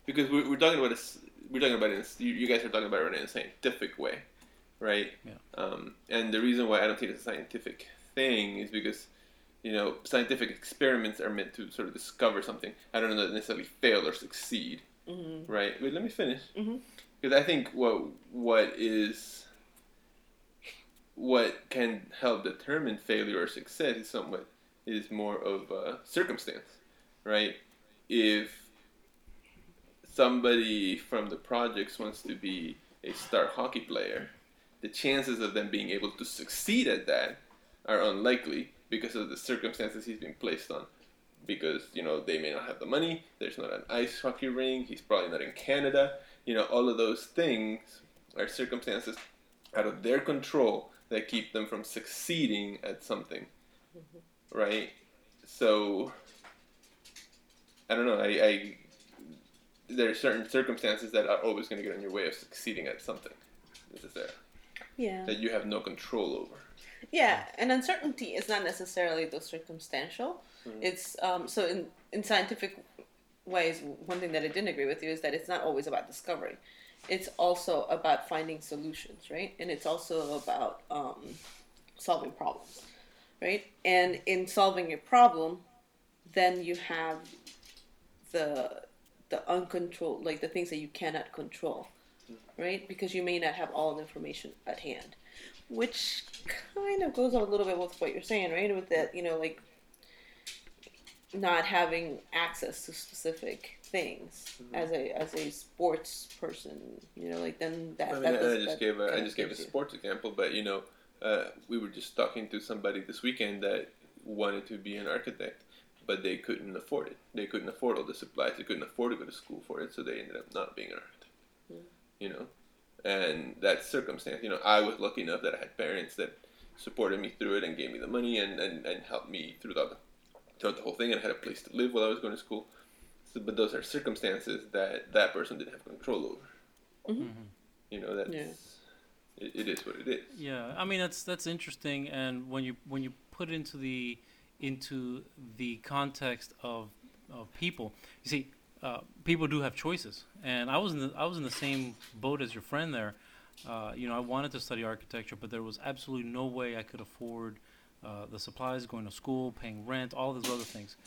Speaker 1: because we're, we're talking about this, we're talking about it. In, you, you guys are talking about it in a scientific way, right?
Speaker 3: Yeah.
Speaker 1: Um, and the reason why I don't think it's a scientific thing is because, you know, scientific experiments are meant to sort of discover something. I don't know that necessarily fail or succeed,
Speaker 2: Mhm.
Speaker 1: right? Wait, let me finish.
Speaker 2: Mhm.
Speaker 1: Because I think what what is what can help determine failure or success is somewhat is more of a circumstance, right? If somebody from the projects wants to be a star hockey player, the chances of them being able to succeed at that are unlikely because of the circumstances he's been placed on. Because you know they may not have the money. There's not an ice hockey rink. He's probably not in Canada. You know all of those things are circumstances out of their control that keep them from succeeding at something, right? So I don't know. I, I there are certain circumstances that are always going to get in your way of succeeding at something. This is there
Speaker 2: Yeah.
Speaker 1: that you have no control over.
Speaker 2: Yeah, and uncertainty is not necessarily the circumstantial. It's um, so in in scientific ways. One thing that I didn't agree with you is that it's not always about discovery. It's also about finding solutions, right? And it's also about um, solving problems, right? And in solving a problem, then you have the the uncontrolled, like the things that you cannot control, right? Because you may not have all the information at hand which kind of goes a little bit with what you're saying, right? With that, you know, like not having access to specific things as a as a sports person, you know, like then that.
Speaker 1: I mean,
Speaker 2: that does-
Speaker 1: I just
Speaker 2: that
Speaker 1: gave a, I just gave a
Speaker 2: gives you-
Speaker 1: sports example, but you know, uh, we were just talking to somebody this weekend that wanted to be an architect, but they couldn't afford it. They couldn't afford all the supplies. They couldn't afford to go to school for it, so they ended up not being an architect. You know, and that circumstance. You know, I was lucky enough that I had parents that supported me through it and gave me the money and, and, and helped me through the throughout the whole thing, and I had a place to live while I was going to school. So, but those are circumstances that that person didn't have control over.
Speaker 2: Mhm.
Speaker 1: You know, that's
Speaker 2: Yeah.
Speaker 1: it, it is what it is.
Speaker 3: Yeah, I mean that's that's interesting, and when you when you put into the into the context of of people, you see, uh, people do have choices, and I was in the I was in the same boat as your friend there. Uh, you know, I wanted to study architecture, but there was absolutely no way I could afford uh, the supplies, going to school, paying rent, all those other things.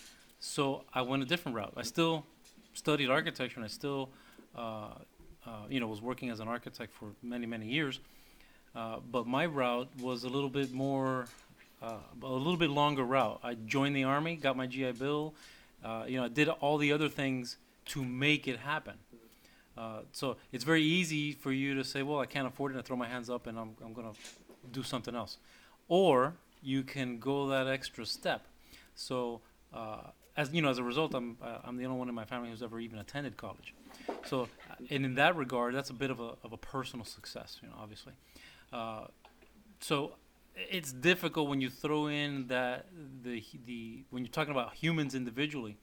Speaker 3: So I went a different route. I still studied architecture, and I still, uh, uh, you know, was working as an architect for many many years. Uh, but my route was a little bit more, uh, a little bit longer route. I joined the army, got my GI Bill. Uh, you know, I did all the other things to make it happen. Uh, so it's very easy for you to say, "Well, I can't afford it," and throw my hands up, and I'm I'm gonna do something else. Or you can go that extra step. So uh, as you know, as a result, I'm uh, I'm the only one in my family who's ever even attended college. So, and in that regard, that's a bit of a of a personal success, you know, obviously. Uh, so it's difficult when you throw in that the the when you're talking about humans individually.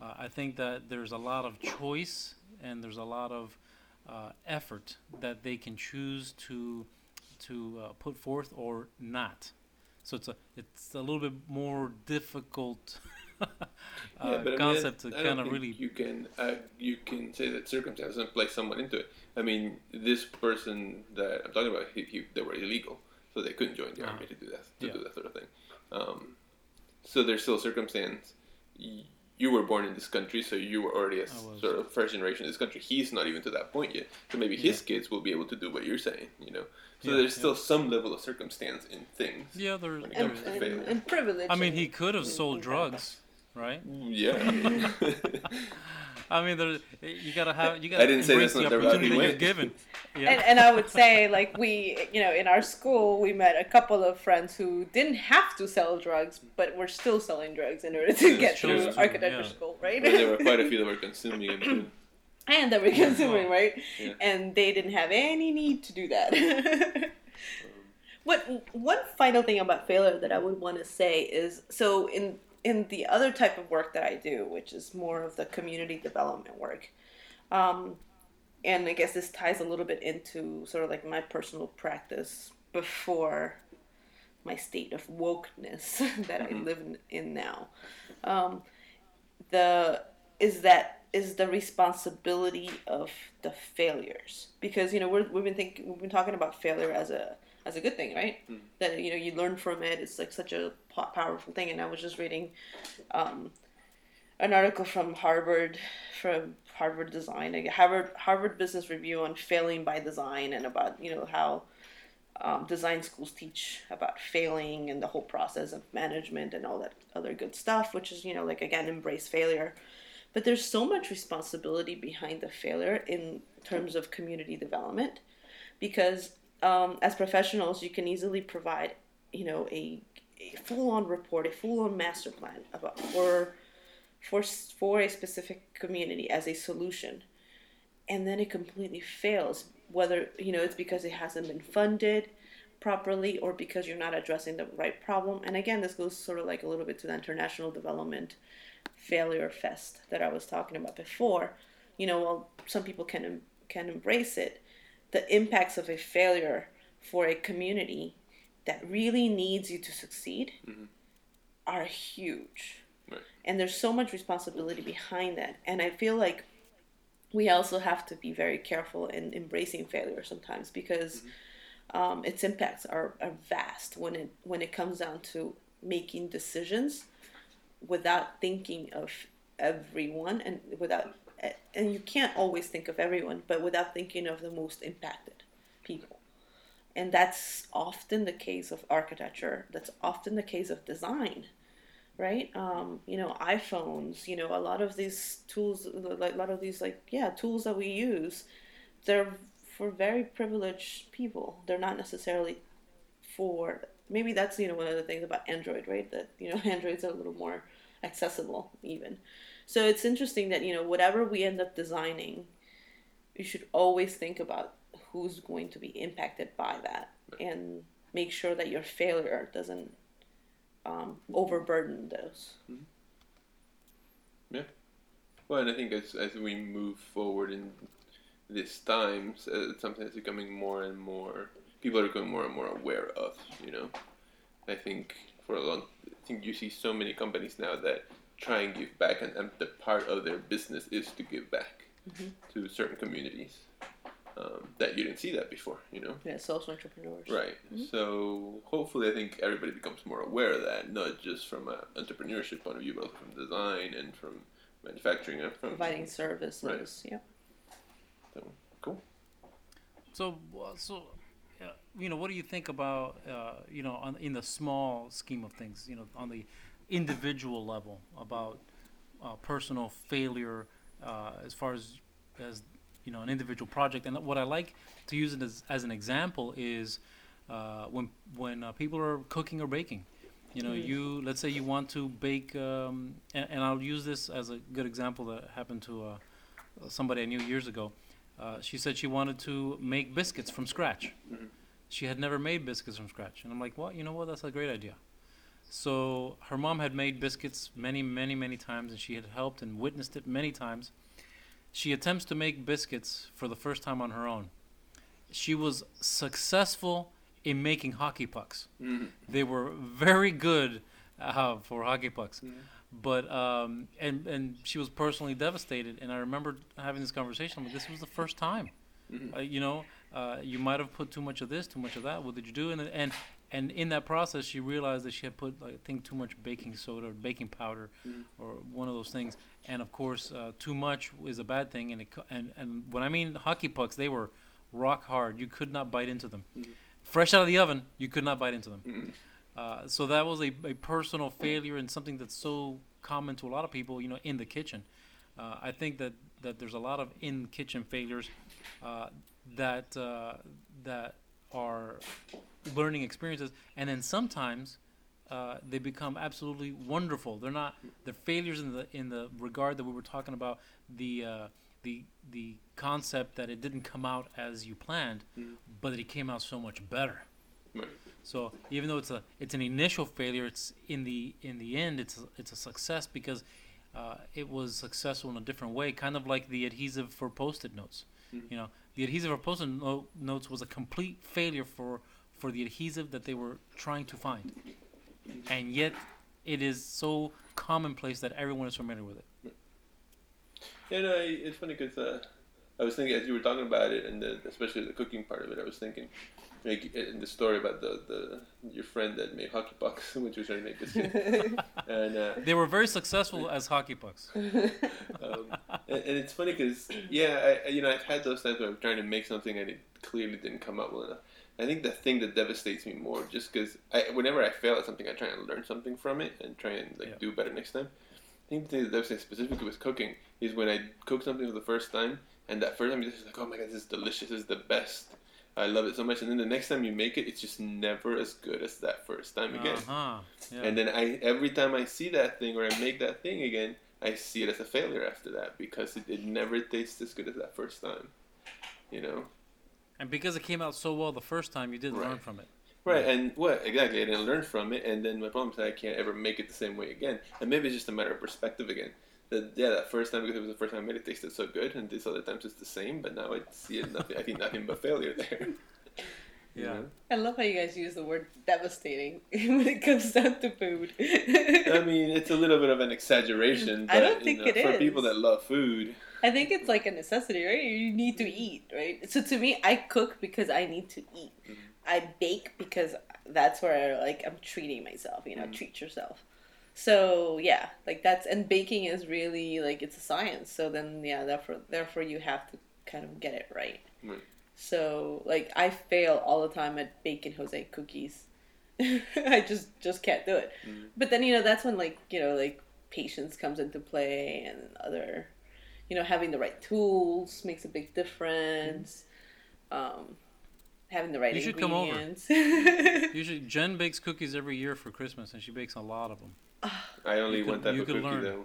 Speaker 3: Uh, I think that there's a lot of choice and there's a lot of uh, effort that they can choose to to uh, put forth or not. So it's a it's a little bit more difficult uh,
Speaker 1: but I mean,
Speaker 3: concept
Speaker 1: I
Speaker 3: to
Speaker 1: don't
Speaker 3: kind of
Speaker 1: think
Speaker 3: really
Speaker 1: You can uh, you can say that circumstances and place someone into it. I mean, this person that I'm talking about, he, he, they were illegal, so they couldn't join the
Speaker 3: Uh-huh.
Speaker 1: army to do that to
Speaker 3: Yeah.
Speaker 1: do that sort of thing. Um, so there's still circumstance. You were born in this country, so you were already a sort of first generation in this country. He's not even to that point yet, so maybe his kids will be able to do what you're saying. You know, so
Speaker 3: Yeah,
Speaker 1: there's
Speaker 3: yeah.
Speaker 1: still some level of circumstance in things.
Speaker 3: Yeah, there.
Speaker 1: When it
Speaker 2: and,
Speaker 1: to
Speaker 2: and,
Speaker 1: failure.
Speaker 2: and privilege.
Speaker 3: I mean, he could have sold
Speaker 2: things like
Speaker 3: drugs, right?
Speaker 1: Yeah.
Speaker 3: I mean, there, you gotta have you gotta
Speaker 1: I didn't say
Speaker 3: embrace
Speaker 1: that's
Speaker 3: the
Speaker 1: not the
Speaker 3: opportunity
Speaker 1: he
Speaker 3: you're
Speaker 1: went.
Speaker 3: given. Yeah.
Speaker 2: And, and I would say, like, we, you know, in our school, we met a couple of friends who didn't have to sell drugs, but were still selling drugs in order to
Speaker 1: Yeah,
Speaker 2: get through
Speaker 3: to,
Speaker 2: architecture
Speaker 3: yeah.
Speaker 2: school, right?
Speaker 1: But there were quite a few that were consuming them too.
Speaker 2: and that were consuming, right?
Speaker 1: Yeah.
Speaker 2: And they didn't have any need to do that. Um, what one final thing about failure that I would want to say is so in in the other type of work that I do, which is more of the community development work, um, and I guess this ties a little bit into sort of like my personal practice before my state of wokeness that I
Speaker 1: Mhm.
Speaker 2: live in, in now. Um, the is that is the responsibility of the failures because you know we're, we've been thinking we've been talking about failure as a as a good thing right
Speaker 1: Mm.
Speaker 2: that you know you learn from it it's like such a powerful thing and i was just reading um, an article from harvard from harvard design harvard harvard business review on failing by design and about you know how um, design schools teach about failing and the whole process of management and all that other good stuff which is you know like again embrace failure. But there's so much responsibility behind the failure in terms of community development because um, as professionals you can easily provide you know a, a full-on report a full-on master plan about for for for a specific community as a solution and then it completely fails whether you know it's because it hasn't been funded properly or because you're not addressing the right problem and again this goes sort of like a little bit to the international development failure fest that I was talking about before. You know, while some people can can embrace it, the impacts of a failure for a community that really needs you to succeed
Speaker 1: Mhm.
Speaker 2: are huge.
Speaker 1: Right.
Speaker 2: And there's so much responsibility behind that. And I feel like we also have to be very careful in embracing failure sometimes because um, its impacts are, are vast when it when it comes down to making decisions without thinking of everyone and without and you can't always think of everyone but without thinking of the most impacted people and that's often the case of architecture. That's often the case of design right? Um, you know iphones you know a lot of these tools like a lot of these like yeah tools that we use they're for very privileged people. They're not necessarily for maybe that's you know one of the things about android right? That you know androids are a little more accessible even. So it's interesting that you know whatever we end up designing you should always think about who's going to be impacted by that and make sure that your failure doesn't um, overburden those Yeah.
Speaker 1: Well, and I think as as we move forward in this times, uh, it's something that's becoming more and more. People are becoming more and more aware of. You know, I think for a long, I think you see so many companies now that try and give back, and, and the part of their business is to give back
Speaker 2: Mhm.
Speaker 1: to certain communities. Um, that you didn't see that before, you know.
Speaker 2: yeah social entrepreneurs
Speaker 1: Right.
Speaker 2: Mhm.
Speaker 1: So hopefully, I think everybody becomes more aware of that, not just from an entrepreneurship point of view, but also from design and from manufacturing and from
Speaker 2: providing services yeah
Speaker 1: Cool.
Speaker 3: So, uh, so, uh, you know, what do you think about, uh, you know, on, in the small scheme of things, you know, on the individual level about uh, personal failure uh, as far as, as, you know, an individual project? And what I like to use it as, as an example is uh, when, when uh, people are cooking or baking. You know,
Speaker 2: Mhm.
Speaker 3: you let's say you want to bake, um, and, and I'll use this as a good example that happened to uh, somebody I knew years ago. Uh, she said she wanted to make biscuits from scratch.
Speaker 1: Mhm.
Speaker 3: She had never made biscuits from scratch, and I'm like, well, you know what? That's a great idea. So her mom had made biscuits many, many, many times, and she had helped and witnessed it many times. She attempts to make biscuits for the first time on her own. She was successful in making hockey pucks.
Speaker 1: Mhm.
Speaker 3: They were very good uh, for hockey pucks
Speaker 1: Mhm.
Speaker 3: but um, and and she was personally devastated. And I remember having this conversation. I'm like, this was the first time.
Speaker 1: Mhm.
Speaker 3: Uh, you know, uh, you might have put too much of this, too much of that. What did you do? And and and in that process, she realized that she had put, like, I think, too much baking soda or baking powder,
Speaker 1: Mm.
Speaker 3: or one of those things. And of course, uh, too much is a bad thing. And it, and and when I mean hockey pucks, they were rock hard. You could not bite into them.
Speaker 1: Mhm.
Speaker 3: Fresh out of the oven, you could not bite into them.
Speaker 1: Mm.
Speaker 3: Uh, so that was a, a personal failure and something that's so common to a lot of people, you know, in the kitchen. Uh, I think that, that there's a lot of in kitchen failures uh, that uh, that are learning experiences, and then sometimes uh, they become absolutely wonderful. They're not they're failures in the in the regard that we were talking about the uh, the the concept that it didn't come out as you planned,
Speaker 1: Mm.
Speaker 3: but that it came out so much better.
Speaker 1: Right.
Speaker 3: So even though it's a it's an initial failure, it's in the in the end it's a, it's a success because uh, it was successful in a different way, kind of like the adhesive for post-it notes.
Speaker 1: Mhm.
Speaker 3: You know, the adhesive for post-it no- notes was a complete failure for for the adhesive that they were trying to find, and yet it is so commonplace that everyone is familiar with it.
Speaker 1: Yeah, no, I- it's funny because uh, I was thinking as you were talking about it, and the, especially the cooking part of it, I was thinking, like in the story about the, the your friend that made hockey pucks when she was trying to make biscuits, and uh,
Speaker 3: They were very successful as hockey pucks.
Speaker 1: um, and, and it's funny because yeah, I, you know, I've had those times where I'm trying to make something and it clearly didn't come out well enough. I think the thing that devastates me more, just because I, whenever I fail at something, I try and learn something from it and try and like
Speaker 3: Yeah.
Speaker 1: do better next time. I think the thing that devastates specifically with cooking is when I cook something for the first time, and that first time you're just like, oh my god, this is delicious, this is the best. I love it so much, and then the next time you make it, it's just never as good as that first time again.
Speaker 3: Uh-huh. Yeah.
Speaker 1: And then I every time I see that thing or I make that thing again, I see it as a failure after that because it, it never tastes as good as that first time. You know?
Speaker 3: And because it came out so well the first time, you did learn
Speaker 1: Right.
Speaker 3: from it.
Speaker 1: Right, and what exactly? I didn't learn from it, and then my problem is that I can't ever make it the same way again. And maybe it's just a matter of perspective again. That yeah, that first time because it was the first time I made it tasted so good, and these other times it's the same. But now I see it nothing. I think nothing but failure there. You
Speaker 3: Yeah.
Speaker 2: I love how you guys use the word devastating when it comes down to food.
Speaker 1: I mean, it's a little bit of an exaggeration. But,
Speaker 2: I don't
Speaker 1: you
Speaker 2: think
Speaker 1: know,
Speaker 2: it
Speaker 1: for
Speaker 2: is.
Speaker 1: people that love food.
Speaker 2: I think it's like a necessity, right? You need to eat, right? So to me, I cook because I need to eat.
Speaker 1: Mhm.
Speaker 2: I bake because that's where like I'm treating myself. You know,
Speaker 1: Mhm.
Speaker 2: treat yourself. So yeah, like that's and baking is really like it's a science. So then yeah, therefore therefore you have to kind of get it right.
Speaker 1: Right.
Speaker 2: So like I fail all the time at baking Jose cookies. I just just can't do it.
Speaker 1: Mhm.
Speaker 2: But then you know that's when like you know like patience comes into play and other, you know having the right tools makes a big difference. Um, having the right
Speaker 3: You should come over.
Speaker 2: ingredients.
Speaker 3: Usually, Jen bakes cookies every year for Christmas, and she bakes a lot of them.
Speaker 1: I only
Speaker 3: You
Speaker 1: eat one
Speaker 3: could-
Speaker 1: type
Speaker 3: you
Speaker 1: of
Speaker 3: could
Speaker 1: cookie
Speaker 3: learn.
Speaker 1: though.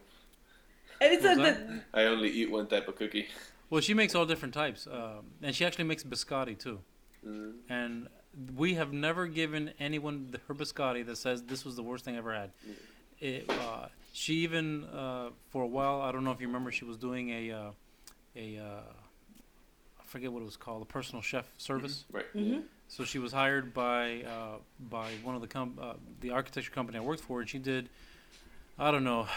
Speaker 2: and it's a, the,
Speaker 1: I only eat one type of cookie.
Speaker 3: Well, she makes all different types, um, and she actually makes biscotti too.
Speaker 1: Mm.
Speaker 3: And we have never given anyone the, her biscotti that says this was the worst thing I ever had. It, uh, she even uh, for a while, I don't know if you remember, she was doing a uh, a uh, I forget what it was called, a personal chef service.
Speaker 1: Right.
Speaker 2: Mhm.
Speaker 3: So she was hired by uh, by one of the com- uh, the architecture company I worked for, and she did, I don't know,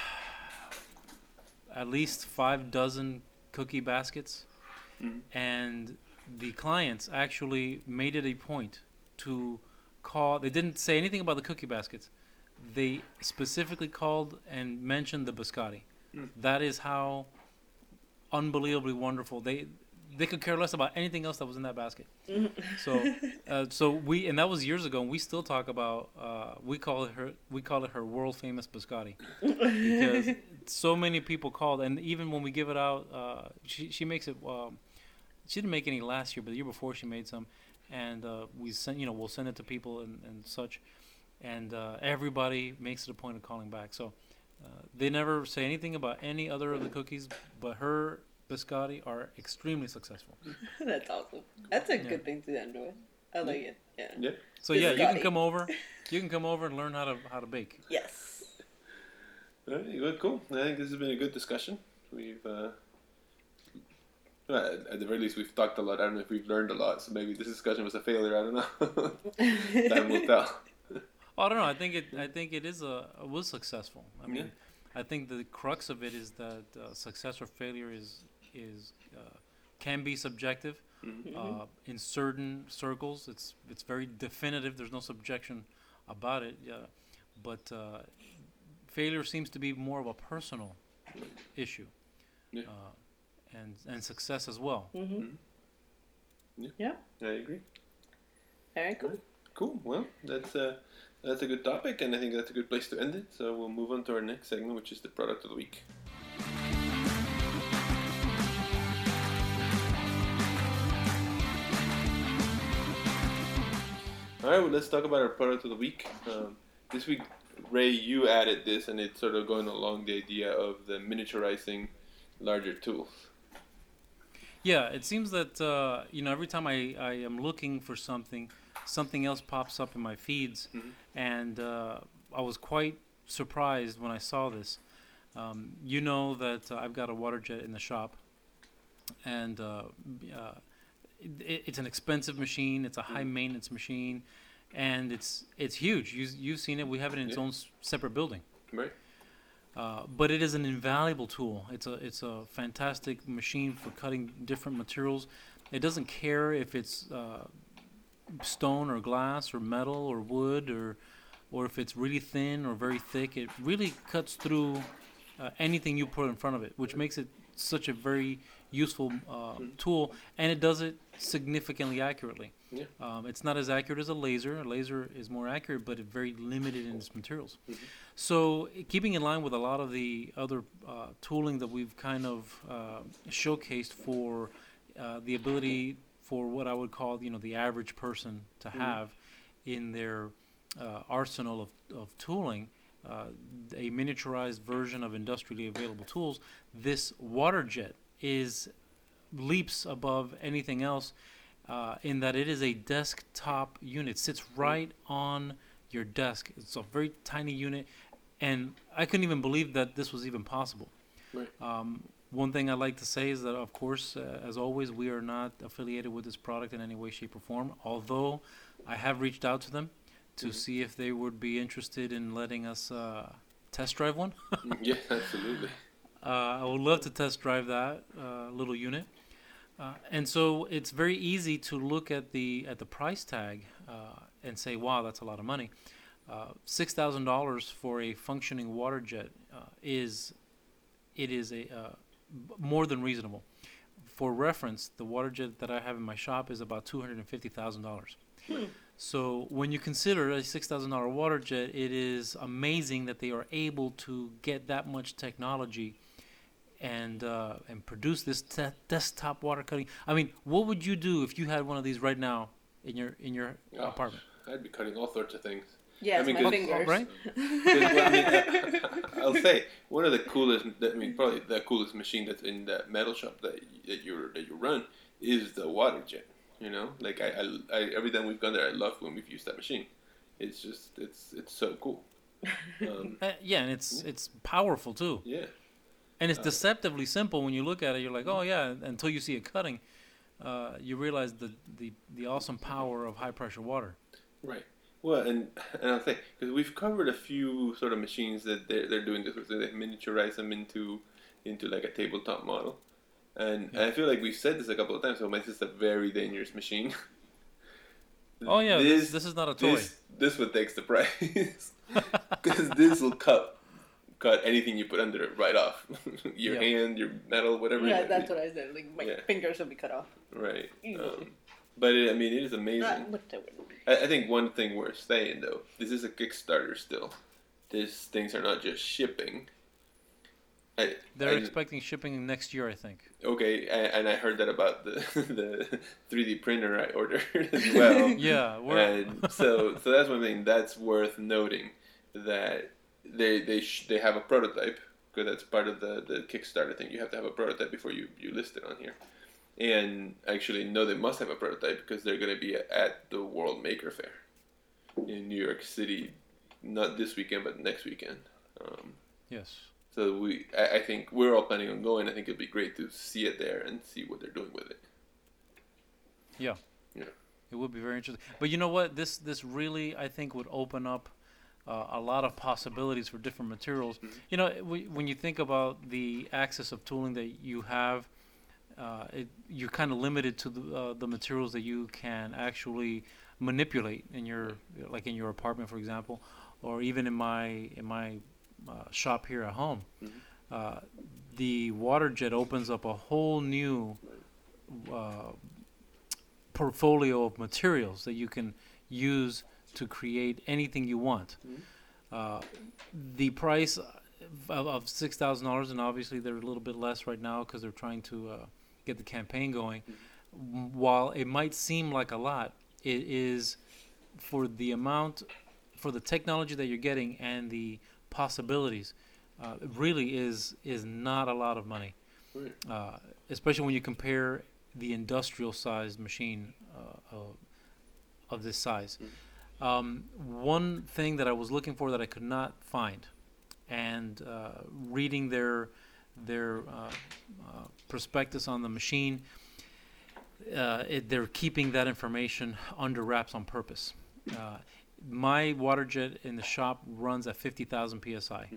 Speaker 3: at least five dozen cookie baskets,
Speaker 1: Mhm.
Speaker 3: and the clients actually made it a point to call. They didn't say anything about the cookie baskets. They specifically called and mentioned the biscotti.
Speaker 1: Mm.
Speaker 3: That is how unbelievably wonderful they. They could care less about anything else that was in that basket. So, uh, so we and that was years ago, and we still talk about. Uh, we call it her. We call it her world famous biscotti because so many people called, and even when we give it out, uh, she she makes it. Um, she didn't make any last year, but the year before she made some, and uh, we send you know we'll send it to people and, and such, and uh, everybody makes it a point of calling back. So uh, they never say anything about any other of the cookies, but her biscotti are extremely successful.
Speaker 2: that's awesome. That's a
Speaker 3: Yeah.
Speaker 2: good thing to end with. I like it. Yeah.
Speaker 3: So yeah, you can come over. You can come over and learn how to how to bake.
Speaker 2: Yes.
Speaker 1: All right, good, cool. I think this has been a good discussion. We've, uh, at the very least, we've talked a lot. I don't know if we've learned a lot, so maybe this discussion was a failure. I don't know. Time will tell.
Speaker 3: Oh, I don't know. I think it. I think it is a it was successful. I mean,
Speaker 1: Yeah.
Speaker 3: I think the crux of it is that uh, success or failure is is uh, can be subjective.
Speaker 1: Mhm.
Speaker 3: Uh, in certain circles, it's it's very definitive. There's no subjection about it. Yeah, but uh, failure seems to be more of a personal issue.
Speaker 1: Yeah.
Speaker 3: Uh, and and success as well.
Speaker 2: Mm-hmm.
Speaker 1: Yeah.
Speaker 2: Yeah.
Speaker 1: I agree.
Speaker 2: Very cool.
Speaker 1: Cool. Well, that's uh, that's a good topic, and I think that's a good place to end it. So we'll move on to our next segment, which is the product of the week. All right. Well, let's talk about our product of the week. Um, this week, Ray, you added this, and it's sort of going along the idea of the miniaturizing larger tools.
Speaker 3: Yeah, it seems that uh, you know every time I, I am looking for something, something else pops up in my feeds,
Speaker 1: Mhm.
Speaker 3: and uh, I was quite surprised when I saw this. Um, you know that uh, I've got a water jet in the shop, and uh, uh, it, it's an expensive machine. It's a high maintenance machine, and it's it's huge. You you've seen it. We have it in its
Speaker 1: Yeah.
Speaker 3: own s- separate building.
Speaker 1: Right.
Speaker 3: Uh, but it is an invaluable tool. It's a it's a fantastic machine for cutting different materials. It doesn't care if it's uh, stone or glass or metal or wood or or if it's really thin or very thick. It really cuts through uh, anything you put in front of it, which makes it such a very useful uh, tool, and it does it significantly accurately.
Speaker 1: Yeah.
Speaker 3: Um, it's not as accurate as a laser. A laser is more accurate, but it's very limited in its materials. So, keeping in line with a lot of the other uh, tooling that we've kind of uh, showcased for uh, the ability for what I would call, you know, the average person to have in their uh, arsenal of, of tooling, uh, a miniaturized version of industrially available tools, this water jet is leaps above anything else uh, in that it is a desktop unit. It sits right on your desk. It's a very tiny unit, and I couldn't even believe that this was even possible.
Speaker 1: Right.
Speaker 3: Um, one thing I'd like to say is that, of course, uh, as always, we are not affiliated with this product in any way, shape, or form. Although I have reached out to them to
Speaker 1: Mhm.
Speaker 3: see if they would be interested in letting us uh, test drive one.
Speaker 1: yeah, absolutely.
Speaker 3: Uh, I would love to test drive that uh, little unit. Uh, and so it's very easy to look at the at the price tag uh, and say, "Wow, that's a lot of money." Uh, Six thousand dollars for a functioning water jet uh, is it is a uh, more than reasonable. For reference, the water jet that I have in my shop is about two hundred and fifty thousand dollars. So when you consider a six thousand dollar water jet, it is amazing that they are able to get that much technology and uh, and produce this te- desktop water cutting. I mean, what would you do if you had one of these right now in your in your
Speaker 1: Oh,
Speaker 3: apartment?
Speaker 1: I'd be cutting all sorts of things.
Speaker 2: Yeah,
Speaker 1: I
Speaker 2: it's
Speaker 1: mean,
Speaker 2: my
Speaker 1: good-
Speaker 2: fingers.
Speaker 3: Right?
Speaker 1: 'Cause, well, I mean, I'll say one of the coolest. I mean, probably the coolest machine that's in that metal shop that that you that you run is the water jet. You know, like I, I, I every time we've gone there, I love when we've used that machine. It's just it's it's so cool. Um,
Speaker 3: Uh, yeah, and it's it's powerful too,
Speaker 1: yeah,
Speaker 3: and it's
Speaker 1: Uh,
Speaker 3: deceptively simple. When you look at it, you're like, oh yeah. Until you see it cutting, uh, you realize the, the the awesome power of high pressure water.
Speaker 1: right. Well, and and I'll say because we've covered a few sort of machines that they're they're doing this, where they miniaturize them into into like a tabletop model. And, and I feel like we've said this a couple of times. So this is a very dangerous machine.
Speaker 3: Oh yeah, this, this is not a toy.
Speaker 1: This this what takes the price because this will cut cut anything you put under it right off. your
Speaker 3: Yeah.
Speaker 1: hand, your metal, whatever.
Speaker 2: Yeah, that's what I said. Like my
Speaker 1: Yeah.
Speaker 2: fingers will be cut off.
Speaker 1: Right. Um, but it, I mean, it is amazing.
Speaker 2: Not
Speaker 1: I, I think one thing worth saying though, this is a Kickstarter still. These things are not just shipping. I,
Speaker 3: They're
Speaker 1: I-
Speaker 3: expecting shipping next year, I think.
Speaker 1: okay, a- and I heard that about the the 3D printer I ordered as well.
Speaker 3: Yeah, we're,
Speaker 1: and so so that's one thing that's worth noting that they they sh- they have a prototype because that's part of the the Kickstarter thing. You have to have a prototype before you you list it on here. And actually, no, they must have a prototype because they're going to be at the World Maker Faire in New York City, not this weekend but next weekend. Um,
Speaker 3: yes.
Speaker 1: so we, I, I think we're all planning on going. I think it'd be great to see it there and see what they're doing with it.
Speaker 3: Yeah.
Speaker 1: Yeah.
Speaker 3: It would be very interesting. But you know what? This this really I think would open up uh, a lot of possibilities for different materials.
Speaker 1: Mhm.
Speaker 3: You know, w- when you think about the access of tooling that you have, uh, it, you're kind of limited to the, uh, the materials that you can actually manipulate in your like in your apartment, for example, or even in my in my uh, shop here at home. Uh, the water jet opens up a whole new uh, portfolio of materials that you can use to create anything you want. Uh, the price of, of six thousand dollars, and obviously they're a little bit less right now because they're trying to uh, get the campaign going. While it might seem like a lot, it is for the amount, for the technology that you're getting and the possibilities. Uh, really is is not a lot of money, uh, especially when you compare the industrial sized machine uh, of, of this size. Um, one thing that I was looking for that I could not find, and uh, reading their their uh, uh, prospectus on the machine, uh, it, they're keeping that information under wraps on purpose. Uh, my water jet in the shop runs at 50,000 psi,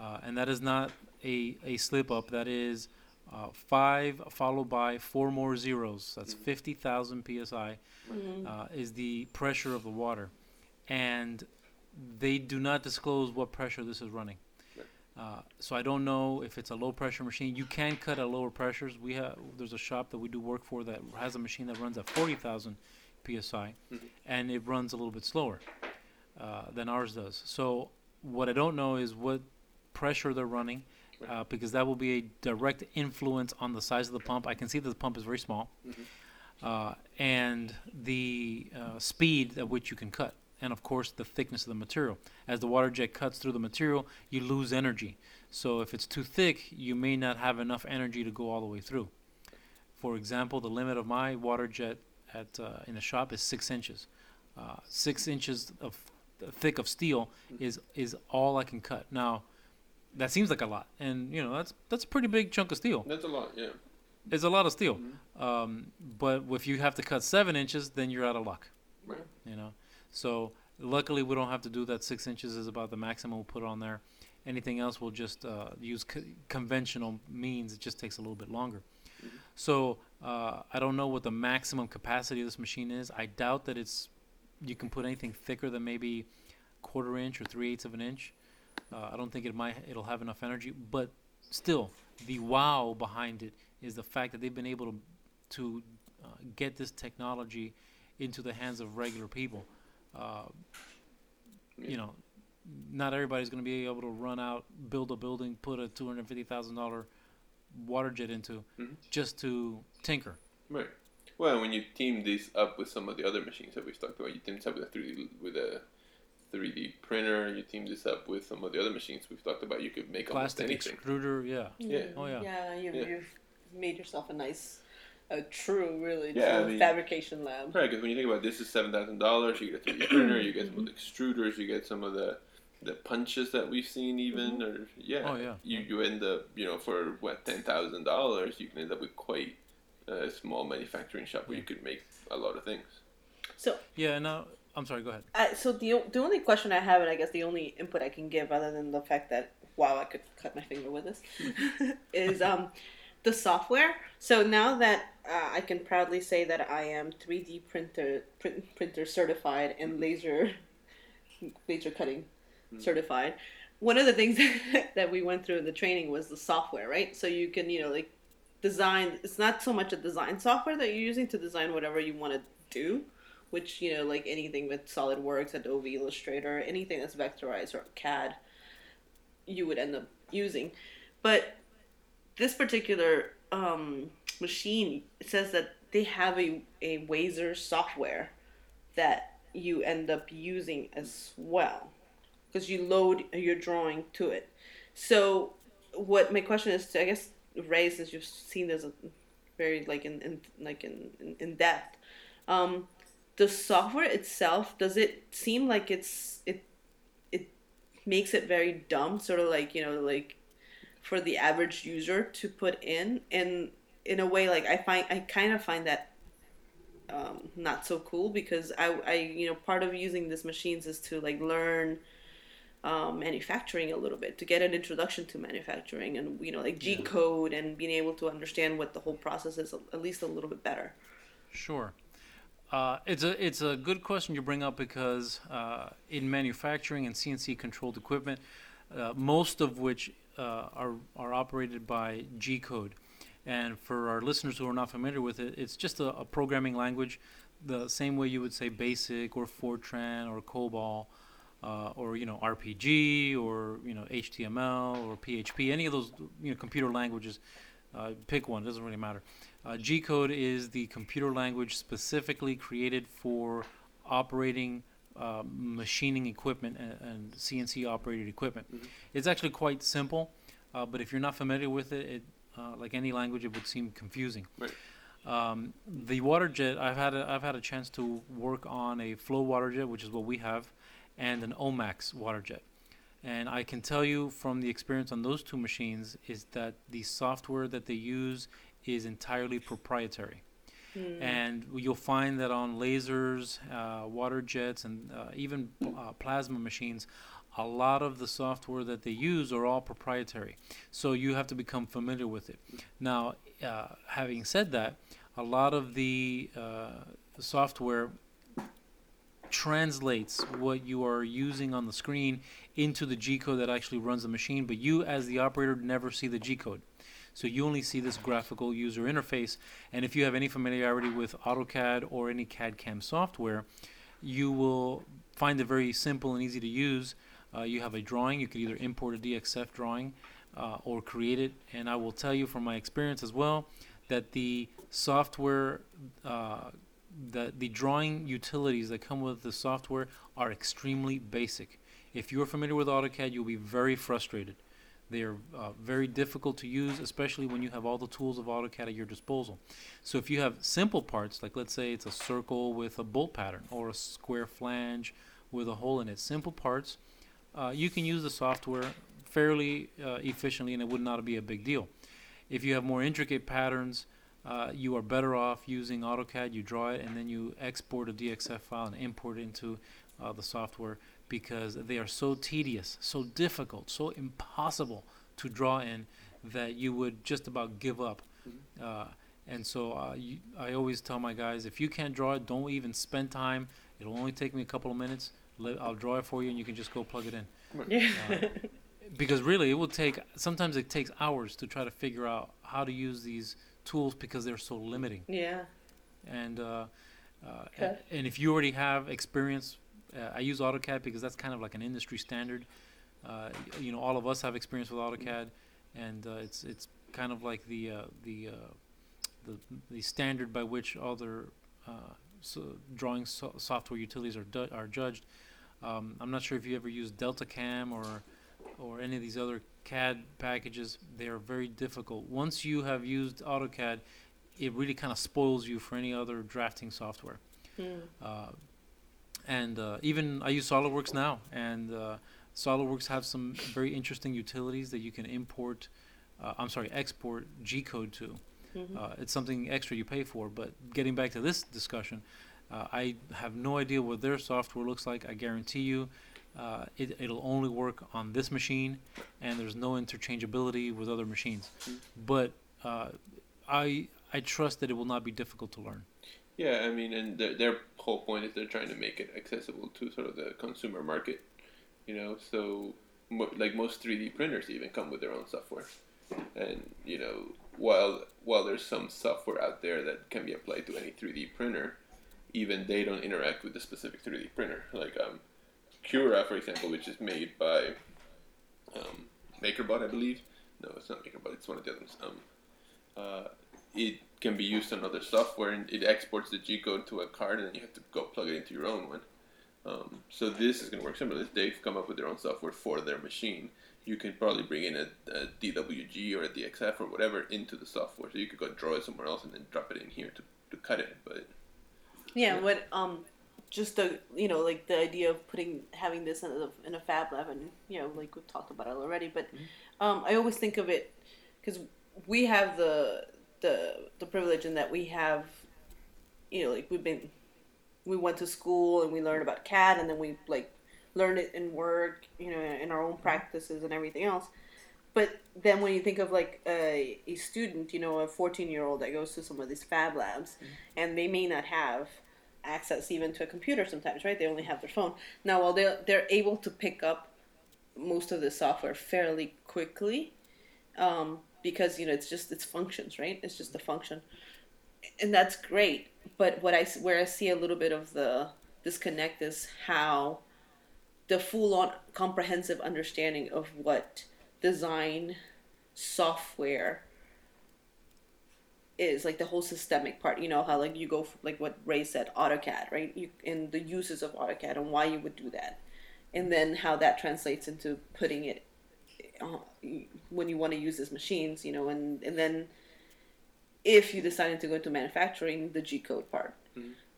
Speaker 3: uh, and that is not a, a slip up. That is uh, five followed by four more zeros. That's 50,000 psi uh, is the pressure of the water, and they do not disclose what pressure this is running. Uh, so I don't know if it's a low pressure machine. You can cut at lower pressures. We have there's a shop that we do work for that has a machine that runs at 40,000 psi, and it runs a little bit slower uh, than ours does. So what I don't know is what pressure they're running, uh, because that will be a direct influence on the size of the pump. I can see that the pump is very small, uh, and the uh, speed at which you can cut, and of course the thickness of the material. As the water jet cuts through the material, you lose energy. So if it's too thick, you may not have enough energy to go all the way through. For example, the limit of my water jet at uh, in the shop is six inches. Uh, six inches of thick of steel is is all I can cut. Now, that seems like a lot, and you know that's that's a pretty big chunk of steel.
Speaker 1: That's a lot, yeah.
Speaker 3: It's a lot of steel. Um, but if you have to cut seven inches, then you're out of luck.
Speaker 1: Right.
Speaker 3: You know. So luckily, we don't have to do that. Six inches is about the maximum we'll put on there. Anything else, we'll just uh, use co- conventional means. It just takes a little bit longer. So uh, I don't know what the maximum capacity of this machine is. I doubt that it's you can put anything thicker than maybe quarter inch or three eighths of an inch. Uh, I don't think it might it'll have enough energy, but still, the wow behind it is the fact that they've been able to to uh, get this technology into the hands of regular people. Uh, you know, not everybody's going to be able to run out, build a building, put a two hundred fifty thousand dollar water jet into
Speaker 1: Mhm.
Speaker 3: just to tinker.
Speaker 1: Right. Well, when you team this up with some of the other machines that we've talked about, you team this up with a 3D with a 3D printer. You team this up with some of the other machines we've talked about. You could make almost
Speaker 3: Plastic
Speaker 1: anything.
Speaker 3: extruder, yeah.
Speaker 1: Yeah.
Speaker 3: Oh, yeah.
Speaker 2: Yeah, you,
Speaker 1: Yeah.
Speaker 2: you've made yourself a nice, a true, really
Speaker 1: Yeah,
Speaker 2: true
Speaker 1: I mean-
Speaker 2: fabrication lab.
Speaker 1: Right, because when you think about this, is seven thousand dollars. You get a 3D printer. You get some of the extruders. You get some of the the punches that we've seen, even or yeah.
Speaker 3: Oh, yeah.
Speaker 1: You you end up you know for what ten thousand dollars, you can end up with quite a small manufacturing shop where you could make a lot of things.
Speaker 2: So,
Speaker 3: Yeah, no, I'm sorry, go ahead.
Speaker 2: uh, so the the only question I have, and I guess the only input I can give, other than the fact that wow, I could cut my finger with this, is um, the software. So now that uh, I can proudly say that I am 3D printer print, printer certified and laser laser cutting certified. One of the things that we went through in the training was the software, right? So you can, you know, like design. It's not so much a design software that you're using to design whatever you want to do, which you know, like anything with SolidWorks, Adobe Illustrator, anything that's vectorized or CAD, you would end up using. But this particular um, machine says that they have a a Wazer software that you end up using as well because you load your drawing to it. So, what my question is to I guess Ray, since you've seen this very like in, in like in, in, in depth, um, the software itself does it seem like it's it it makes it very dumb, sort of like you know like for the average user to put in and in a way like I find I kind of find that um, not so cool because I, I you know part of using these machines is to like learn um, manufacturing a little bit to get an introduction to manufacturing and you know like G code and being able to understand what the whole process is at least a little bit better.
Speaker 3: Sure. Uh, it's a it's a good question you bring up because uh, in manufacturing and CNC controlled equipment, uh, most of which uh, are are operated by G code, and for our listeners who are not familiar with it, it's just a, a programming language, the same way you would say BASIC or Fortran or COBOL uh, or you know RPG or you know HTML or PHP, any of those you know computer languages. Uh, pick one; doesn't really matter. Uh, G code is the computer language specifically created for operating uh, machining equipment and, and, CNC operated equipment. Mm-hmm. It's actually quite simple, uh, but if you're not familiar with it, it uh, like any language, it would seem confusing.
Speaker 1: Right.
Speaker 3: Um, the water jet, I've had a, I've had a chance to work on a flow water jet, which is what we have and an Omax water jet. And I can tell you from the experience on those two machines is that the software that they use is entirely proprietary. Mm. And you'll find that on lasers, uh, water jets, and uh, even uh, plasma machines, a lot of the software that they use are all proprietary. So you have to become familiar with it. Now, uh, having said that, a lot of the uh, software translates what you are using on the screen into the G code that actually runs the machine, but you, as the operator, never see the G code. So you only see this graphical user interface. And if you have any familiarity with AutoCAD or any CAD CAM software, you will find it very simple and easy to use. Uh, you have a drawing, you could either import a DXF drawing uh, or create it. And I will tell you from my experience as well that the software uh, the, the drawing utilities that come with the software are extremely basic. If you're familiar with AutoCAD, you'll be very frustrated. They are uh, very difficult to use, especially when you have all the tools of AutoCAD at your disposal. So if you have simple parts, like let's say it's a circle with a bolt pattern or a square flange with a hole in it, simple parts, uh, you can use the software fairly uh, efficiently and it would not be a big deal. If you have more intricate patterns, uh, you are better off using AutoCAD. You draw it and then you export a DXF file and import it into uh, the software because they are so tedious, so difficult, so impossible to draw in that you would just about give up. Mm-hmm. Uh, and so uh, you, I always tell my guys if you can't draw it, don't even spend time. It'll only take me a couple of minutes. Let, I'll draw it for you and you can just go plug it in.
Speaker 2: Yeah. Uh,
Speaker 3: because really, it will take, sometimes it takes hours to try to figure out how to use these tools because they're so limiting.
Speaker 2: Yeah.
Speaker 3: And uh, uh, okay. and, if you already have experience, uh, I use AutoCAD because that's kind of like an industry standard. Uh, you know, all of us have experience with AutoCAD, and uh, it's it's kind of like the uh, the, the the standard by which other so drawing so software utilities are du- are judged. Um, I'm not sure if you ever used DeltaCam or or any of these other CAD packages, they are very difficult. Once you have used AutoCAD, it really kind of spoils you for any other drafting software. Mm. And uh, even I use SolidWorks now, and uh, SolidWorks have some very interesting utilities that you can import. Uh, I'm sorry, export G code to. Mm-hmm. Uh, it's something extra you pay for. But getting back to this discussion, uh, I have no idea what their software looks like. I guarantee you, uh, it, it'll only work on this machine, and there's no interchangeability with other machines. Mm-hmm. But uh, I I trust that it will not be difficult to learn.
Speaker 1: Yeah, I mean, and their, their whole point is they're trying to make it accessible to sort of the consumer market. You know, so mo- like most 3D printers even come with their own software, and you know, while while there's some software out there that can be applied to any 3D printer, even they don't interact with the specific 3D printer. Like um, Cura, for example, which is made by um, MakerBot, I believe. No, it's not MakerBot. It's one of the others. Um, uh, it can be used on other software, and it exports the G code to a card, and then you have to go plug it into your own one. Um, so this is going to work similarly. They've come up with their own software for their machine. You can probably bring in a, a, DWG or a DXF or whatever into the software, so you could go draw it somewhere else and then drop it in here to, to cut it. But
Speaker 2: yeah, yeah. what um just the you know like the idea of putting having this in a, in a fab lab and you know like we've talked about it already but mm-hmm. um, i always think of it because we have the the the privilege in that we have you know like we've been we went to school and we learned about cad and then we like learned it in work, you know, in our own practices and everything else. But then when you think of like a, a student, you know, a 14 year old that goes to some of these fab labs and they may not have access even to a computer sometimes, right? They only have their phone. Now, while they're, they're able to pick up most of the software fairly quickly, um, because, you know, it's just, it's functions, right? It's just a function. And that's great. But what I, where I see a little bit of the disconnect is how the full on comprehensive understanding of what design software is like the whole systemic part you know how like you go f- like what ray said autocad right you and the uses of autocad and why you would do that and then how that translates into putting it when you want to use these machines you know and and then if you decided to go into manufacturing the g code part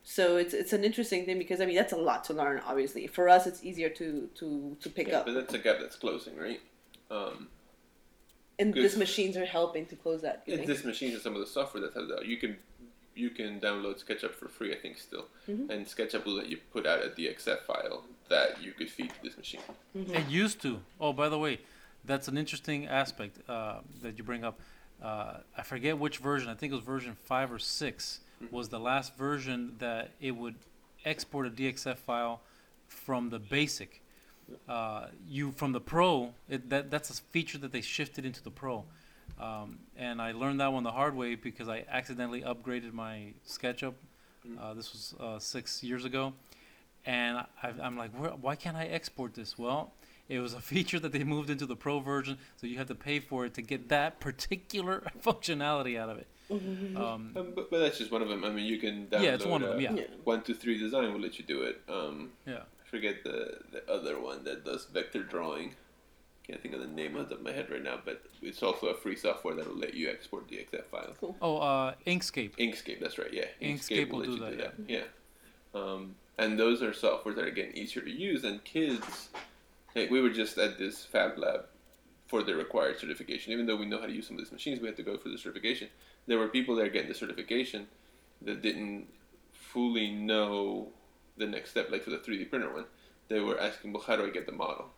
Speaker 2: so it's it's an interesting thing because i mean that's a lot to learn obviously for us it's easier to to to pick
Speaker 1: Yeah,
Speaker 2: up
Speaker 1: but that's a gap that's closing, right? Um,
Speaker 2: and these machines are helping to close that you
Speaker 1: and
Speaker 2: think?
Speaker 1: this machine and some of the software that has that you can you can download SketchUp for free, I think, still,
Speaker 2: Mhm.
Speaker 1: and SketchUp will let you put out a DXF file that you could feed to this machine.
Speaker 3: It used to. Oh, by the way, that's an interesting aspect uh, that you bring up. Uh, I forget which version. I think it was version five or 6 was the last version that it would export a DXF file from the basic. Uh, you from the Pro. It, that that's a feature that they shifted into the Pro. Um, and I learned that one the hard way because I accidentally upgraded my SketchUp. Uh, this was uh, six years ago, and I, I'm like, Where, why can't I export this? Well, it was a feature that they moved into the Pro version, so you have to pay for it to get that particular functionality out of it. Um,
Speaker 1: Um, but, but that's just one of them. I mean, you can download.
Speaker 3: yeah, it's one of them. Yeah,
Speaker 2: Yeah.
Speaker 1: One two three design will let you do it. Um,
Speaker 3: yeah.
Speaker 1: I forget the the other one that does vector drawing. Can't think of the name off the top of my head right now, but it's also a free software that will let you export DXF files.
Speaker 3: Oh, uh, Inkscape.
Speaker 1: Inkscape, that's right. Yeah,
Speaker 3: Inkscape will do that,
Speaker 1: Yeah, Um, and those are softwares that are getting easier to use, and kids. We were just at this Fab Lab for the required certification. Even though we know how to use some of these machines, we had to go for the certification. There were people there getting the certification that didn't fully know the next step, like for the 3D printer one. They were asking, well, how do I get the model?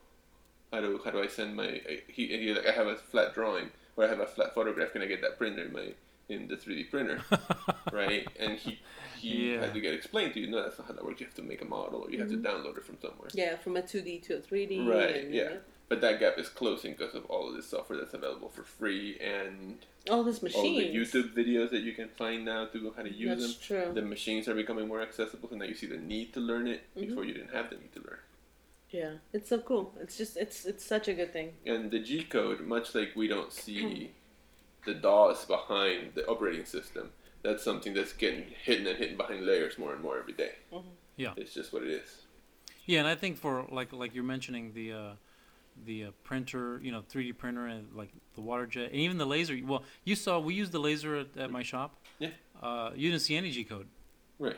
Speaker 1: How do how do I send my? Uh, he, he like, I have a flat drawing or I have a flat photograph. Can I get that printed in my in the 3D printer? right? And he he
Speaker 3: Yeah.
Speaker 1: had to get explained to you. No, that's not how that works. You have to make a model, or you have to download it from somewhere.
Speaker 2: Yeah, from a 2D to a 3D.
Speaker 1: Right,
Speaker 2: and,
Speaker 1: yeah. But that gap is closing because of all of this software that's available for free and
Speaker 2: All these
Speaker 1: all the. YouTube videos that you can find now to go how to use
Speaker 2: That's
Speaker 1: them.
Speaker 2: true.
Speaker 1: The machines are becoming more accessible, so now you see the need to learn it
Speaker 2: Mhm.
Speaker 1: before you didn't have the need to learn.
Speaker 2: Yeah, it's so cool. It's just it's it's such a good thing.
Speaker 1: And the G code, much like we don't see the DOS behind the operating system, that's something that's getting hidden and hidden behind layers more and more every day.
Speaker 2: Mhm.
Speaker 3: Yeah.
Speaker 1: It's just what it is.
Speaker 3: Yeah, and I think for like like you're mentioning the uh, the uh, printer, you know, 3D printer and like the water jet and even the laser. Well, you saw we used the laser at, at my shop.
Speaker 1: Yeah.
Speaker 3: Uh, you didn't see any G code.
Speaker 1: Right.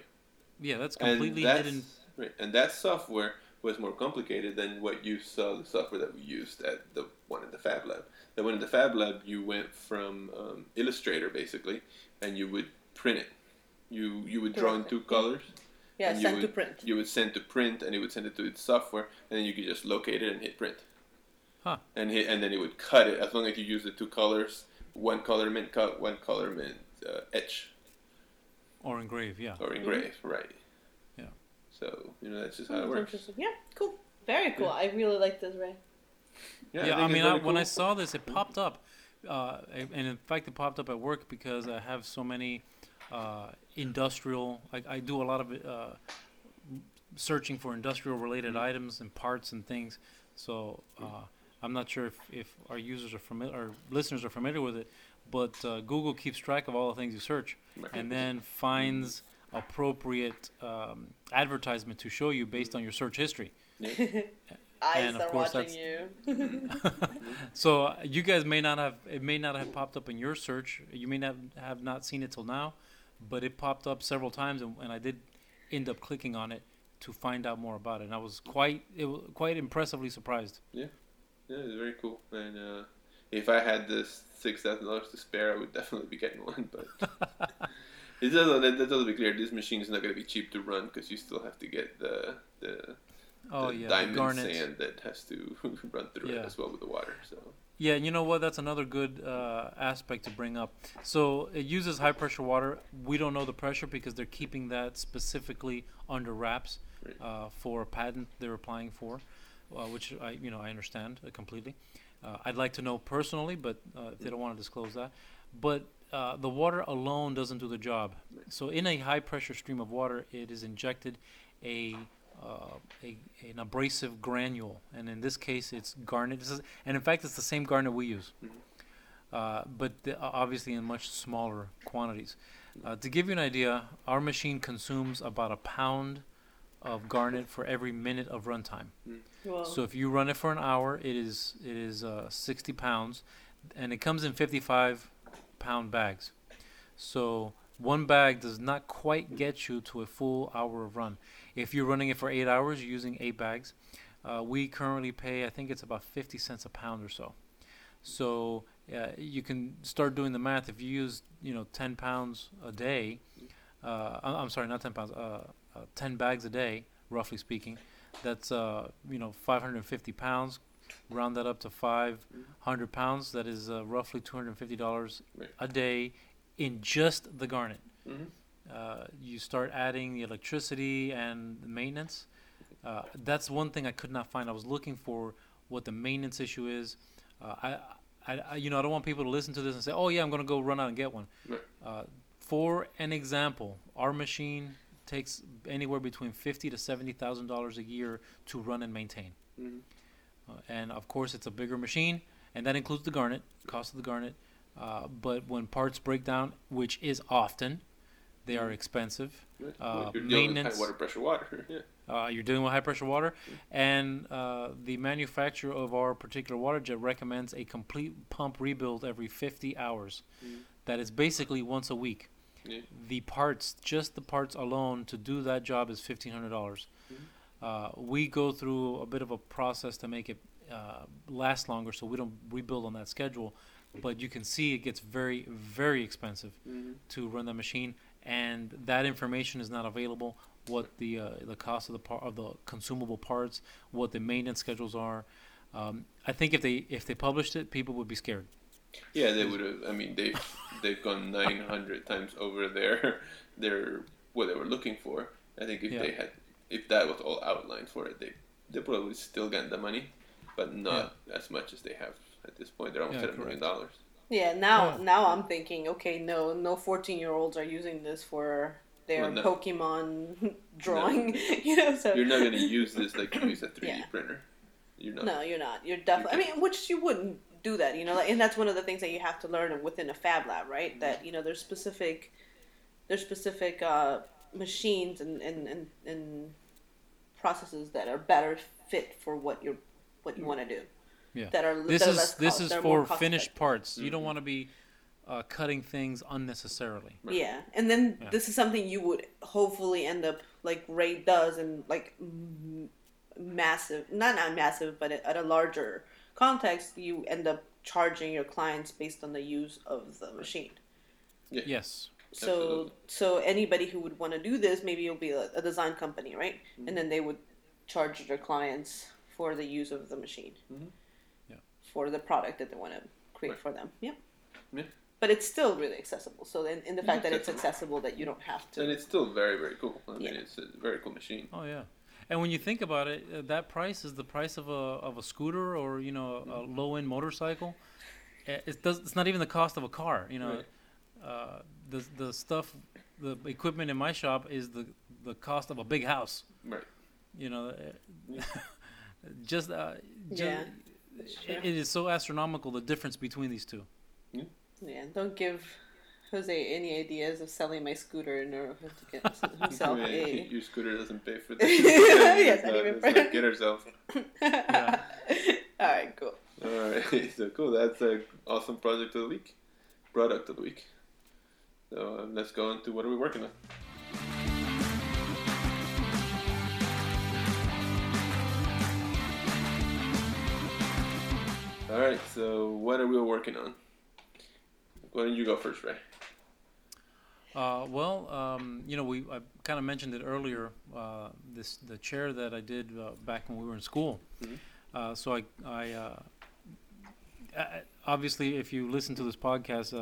Speaker 3: Yeah, that's
Speaker 1: And
Speaker 3: completely
Speaker 1: that's,
Speaker 3: hidden.
Speaker 1: right. And that software was more complicated than what you saw the software that we used at the one in the Fab Lab. The one in the Fab Lab, you went from um, Illustrator basically, and you would print it. You you would draw in two colors.
Speaker 2: Yeah,
Speaker 1: and you
Speaker 2: send to
Speaker 1: would,
Speaker 2: print.
Speaker 1: You would send to print, and it would send it to its software, and then you could just locate it and hit print.
Speaker 3: Huh.
Speaker 1: And hit, and then it would cut it as long as you use the two colors. One color meant cut, one color meant uh, etch
Speaker 3: Or engrave, yeah.
Speaker 1: or engrave, right?
Speaker 3: Yeah.
Speaker 1: So you know that's just how it
Speaker 2: that's
Speaker 1: works.
Speaker 2: interesting. Yeah, cool. Very cool. I really like this, Ray.
Speaker 3: Yeah,
Speaker 1: think
Speaker 3: I,
Speaker 1: it's
Speaker 3: mean, I,
Speaker 1: very
Speaker 3: when I saw this, it popped up, uh, and in fact, it popped up at work because I have so many uh, industrial. I, I do a lot of uh, searching for industrial-related
Speaker 1: Mm-hmm.
Speaker 3: items and parts and things. So uh, I'm not sure if, if our users are familiar, our listeners are familiar with it, but uh, Google keeps track of all the things you search,
Speaker 1: Right.
Speaker 3: and then finds appropriate um, advertisement to show you based on your search history.
Speaker 2: Eyes
Speaker 3: And of
Speaker 2: are
Speaker 3: course
Speaker 2: watching you.
Speaker 3: So uh, you guys may not have it may not have popped up in your search. You may not have not seen it till now, but it popped up several times, and, and I did end up clicking on it to find out more about it. And I was quite it was quite impressively surprised.
Speaker 1: Yeah, yeah, it's very cool. And uh, if I had this six thousand dollars to spare, I would definitely be getting one. But it doesn't. That doesn't be clear. This machine is not going to be cheap to run because you still have to get the the
Speaker 3: Oh
Speaker 1: the
Speaker 3: yeah,
Speaker 1: diamond
Speaker 3: garnet.
Speaker 1: sand that has to run through it
Speaker 3: Yeah.
Speaker 1: as well with the water. So
Speaker 3: Yeah, and you know what? That's another good uh, aspect to bring up. So it uses high pressure water. We don't know the pressure because they're keeping that specifically under wraps
Speaker 1: Right.
Speaker 3: uh, for a patent they're applying for, uh, which I you know I understand uh, completely. Uh, I'd like to know personally, but uh, if they don't want to disclose that, but uh, the water alone doesn't do the job. So in a high pressure stream of water, it is injected a uh, a, an abrasive granule, and in this case, it's garnet. This is, and in fact, it's the same garnet we use,
Speaker 1: Mhm.
Speaker 3: uh, but the, obviously in much smaller quantities. Uh, to give you an idea, our machine consumes about a pound of garnet for every minute of runtime.
Speaker 2: Well,
Speaker 3: So if you run it for an hour, it is it is uh, 60 pounds, and it comes in 55 pound bags. So one bag does not quite get you to a full hour of run. If you're running it for eight hours, you're using eight bags. Uh, we currently pay, I think it's about 50 cents a pound or so. So uh, you can start doing the math. If you use, you know, 10 pounds a day, uh, I'm sorry, not 10 pounds, uh, uh, 10 bags a day, roughly speaking, that's, uh, you know, 550 pounds. Round that up to 500 pounds. That is uh, roughly $250
Speaker 1: Right.
Speaker 3: a day in just the garnet.
Speaker 1: Mhm.
Speaker 3: Uh, you start adding the electricity and the maintenance. Uh, that's one thing I could not find. I was looking for what the maintenance issue is. Uh, I, I, I, you know, I don't want people to listen to this and say, "Oh yeah, I'm going to go run out and get one."
Speaker 1: Right.
Speaker 3: Uh, for an example, our machine takes anywhere between fifty to seventy thousand dollars a year to run and maintain.
Speaker 1: Mhm.
Speaker 3: Uh, and of course, it's a bigger machine, and that includes the garnet, cost of the garnet. Uh, but when parts break down, which is often, they are expensive.
Speaker 1: Right.
Speaker 3: Uh,
Speaker 1: Well, you're dealing with
Speaker 3: maintenance-
Speaker 1: high water pressure water. yeah.
Speaker 3: Uh, you're dealing with high pressure water, and uh, the manufacturer of our particular water jet recommends a complete pump rebuild every 50 hours.
Speaker 1: Mhm.
Speaker 3: That is basically once a week.
Speaker 1: Yeah.
Speaker 3: The parts, just the parts alone, to do that job is fifteen hundred dollars.
Speaker 1: Mhm.
Speaker 3: Uh, we go through a bit of a process to make it uh, last longer, so we don't rebuild on that schedule. But you can see it gets very, very expensive
Speaker 1: Mhm.
Speaker 3: to run the machine, and that information is not available. What the uh, the cost of the par- of the consumable parts, what the maintenance schedules are. Um, I think if they if they published it, people would be scared.
Speaker 1: Yeah, they would have. I mean, they they've gone nine hundred times over their their what they were looking for. I think if
Speaker 3: Yeah.
Speaker 1: they had, if that was all outlined for it, they they probably still got the money, but not as much as they have at this point. They're almost
Speaker 3: Yeah,
Speaker 1: at a million dollars.
Speaker 2: yeah. Now,
Speaker 3: Yeah.
Speaker 2: now I'm thinking, okay, no, no 14 year olds are using this for their
Speaker 1: Well, no.
Speaker 2: Pokemon drawing. you know, so
Speaker 1: You're not going to use this like you use a 3D
Speaker 2: Yeah.
Speaker 1: printer. You're not.
Speaker 2: No, you're not. You're definitely. I mean, which you wouldn't do that, you know. Like, and that's one of the things that you have to learn within a fab lab, right? That you know, there's specific, there's specific uh, machines and, and, and, and processes that are better fit for what you're what you want to do.
Speaker 3: Yeah.
Speaker 2: That are
Speaker 3: This
Speaker 2: that are
Speaker 3: is
Speaker 2: less
Speaker 3: this
Speaker 2: cost-
Speaker 3: is
Speaker 2: that are more
Speaker 3: for
Speaker 2: cost
Speaker 3: finished
Speaker 2: effective.
Speaker 3: parts. You don't
Speaker 1: Mhm.
Speaker 3: want to be uh, cutting things unnecessarily.
Speaker 1: Right.
Speaker 2: Yeah, and then
Speaker 3: Yeah.
Speaker 2: this is something you would hopefully end up like Ray does, and like m- massive, not not massive, but at a larger context, you end up charging your clients based on the use of the machine.
Speaker 3: Yes.
Speaker 2: So
Speaker 1: Absolutely.
Speaker 2: so anybody who would want to do this, maybe it'll be a, a design company, right?
Speaker 1: Mm-hmm.
Speaker 2: And then they would charge their clients for the use of the machine,
Speaker 1: Mhm.
Speaker 3: Yeah.
Speaker 2: for the product that they want to create
Speaker 1: Right.
Speaker 2: for them. Yeah.
Speaker 1: Yeah.
Speaker 2: But it's still really accessible. So in, in the fact that it's
Speaker 1: accessible.
Speaker 2: accessible, that you don't have to.
Speaker 1: And it's still very very cool. I mean,
Speaker 2: Yeah.
Speaker 1: it's a very cool machine.
Speaker 3: Oh yeah. And when you think about it, uh, that price is the price of a of a scooter or you know a, a low end motorcycle. Uh, It does. It's not even the cost of a car. You know,
Speaker 1: Right.
Speaker 3: uh, the the stuff, the equipment in my shop is the the cost of a big house.
Speaker 1: Right.
Speaker 3: You know, uh, just uh, just,
Speaker 2: Yeah,
Speaker 3: it, it is so astronomical the difference between these two.
Speaker 2: Yeah, don't give Jose any ideas of selling my scooter in order to get himself
Speaker 1: I mean,
Speaker 2: a.
Speaker 1: Your scooter doesn't pay for this.
Speaker 2: Yes,
Speaker 1: It's
Speaker 2: not
Speaker 1: not-
Speaker 2: even
Speaker 1: it's
Speaker 2: for-
Speaker 1: not get herself.
Speaker 3: Yeah.
Speaker 2: All right, cool.
Speaker 1: All right, so cool. That's a awesome project of the week, product of the week. So let's go into what are we working on. All right, so what are we working on? Why don't you go first, Ray?
Speaker 3: Uh, well, um, you know, we I kind of mentioned it earlier. Uh, this the chair that I did uh, back when we were in school.
Speaker 1: Mhm.
Speaker 3: Uh, so I, I uh, uh, obviously, if you listen to this podcast,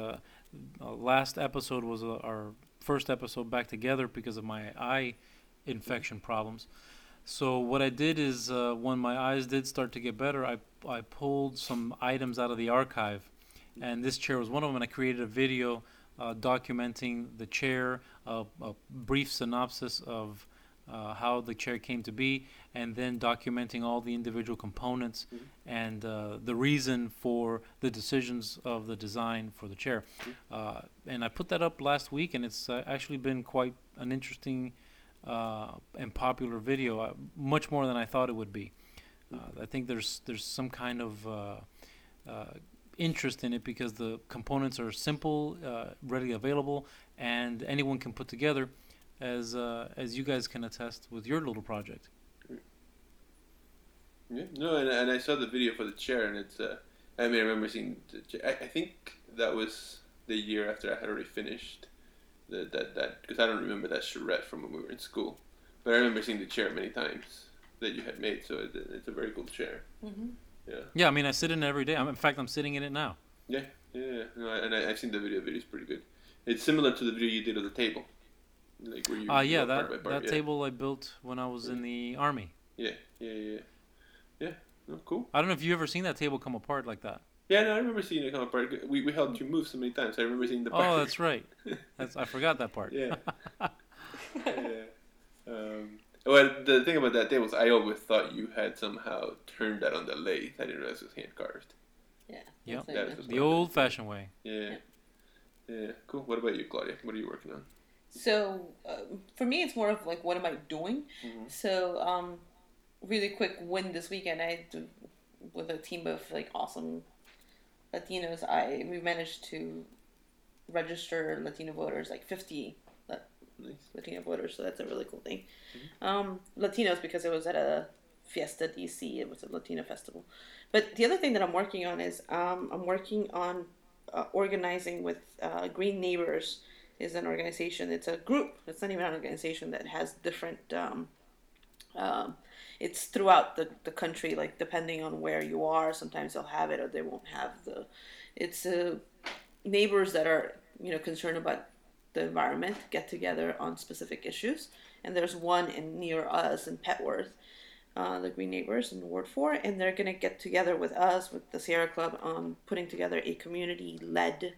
Speaker 3: uh, last episode was uh, our first episode back together because of my eye infection problems. So what I did is uh, when my eyes did start to get better, I I pulled some items out of the archive, and this chair was one of them. And I created a video uh, documenting the chair, a brief synopsis of uh, how the chair came to be, and then documenting all the individual components
Speaker 1: Mhm.
Speaker 3: and uh, the reason for the decisions of the design for the chair. Uh, and I put that up last week, and it's uh, actually been quite an interesting uh, and popular video, uh, much more than I thought it would be. Uh, I think there's there's some kind of uh, uh, interest in it because the components are simple, uh, readily available, and anyone can put together, as uh, as you guys can attest with your little project.
Speaker 1: Yeah, no, and, and I saw the video for the chair, and it's. Uh, I mean, I remember seeing. The chair. I, I think that was the year after I had already finished the, that that because I don't remember that charrette from when we were in school, but I remember seeing the chair many times that you had made. So it, it's a very cool chair.
Speaker 2: Mm-hmm.
Speaker 1: Yeah,
Speaker 3: Yeah, I mean, I sit in it every day. I'm, in fact, I'm sitting in it now.
Speaker 1: yeah, yeah. yeah. No, and I, I've seen the video. The video's pretty good. It's similar to the video you did of the table, like where you.
Speaker 3: Uh, yeah,
Speaker 1: go part
Speaker 3: that
Speaker 1: by part,
Speaker 3: that
Speaker 1: yeah.
Speaker 3: table I built when I was in the army.
Speaker 1: Yeah, yeah, yeah, yeah. No, cool.
Speaker 3: I don't know if you ever seen that table come apart like that.
Speaker 1: Yeah, no, I remember seeing it come apart. We, we helped you move so many times. I remember seeing the. Part.
Speaker 3: Oh, that's right. That's I forgot that part.
Speaker 1: Yeah. yeah. Um, well, the thing about that table is I always thought you had somehow turned that on the lathe. I didn't realize it was hand carved.
Speaker 2: Yeah.
Speaker 3: Yep.
Speaker 2: that's
Speaker 1: That
Speaker 2: it.
Speaker 1: is-
Speaker 3: The old-fashioned way.
Speaker 1: Yeah. Yeah. Cool. What about you, Claudia? What are you working on?
Speaker 2: So um, for me, it's more of like, what am I doing?
Speaker 1: Mhm.
Speaker 2: So um, really quick win this weekend. I do, with a team of like awesome Latinos. I we managed to register Latino voters, like fifty
Speaker 1: Nice.
Speaker 2: Latino voters. So that's a really cool thing. Um, Latinos because it was at a Fiesta DC. It was a Latino festival. But the other thing that I'm working on is um, I'm working on uh, organizing with uh, Green Neighbors is an organization. It's a group. It's not even an organization that has different. Um, um, it's throughout the, the country, like depending on where you are. Sometimes they'll have it or they won't have the. It's uh, neighbors that are you know concerned about the environment get together on specific issues. And there's one in near us in Petworth, uh, the Green Neighbors in Ward Four, and they're gonna get together with us with the Sierra Club on putting together a community-led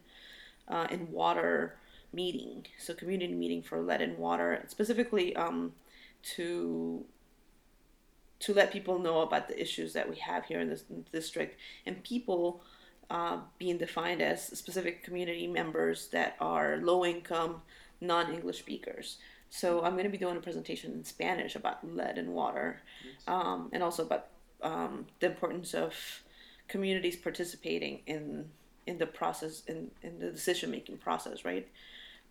Speaker 2: uh, and water meeting. So community meeting for lead and water, specifically um, to to let people know about the issues that we have here in this district and people uh, being defined as specific community members that are low income, non English speakers. So I'm going to be doing a presentation in Spanish about lead and water, um, and also about um, the importance of communities participating in in the process in, in the decision making process, right?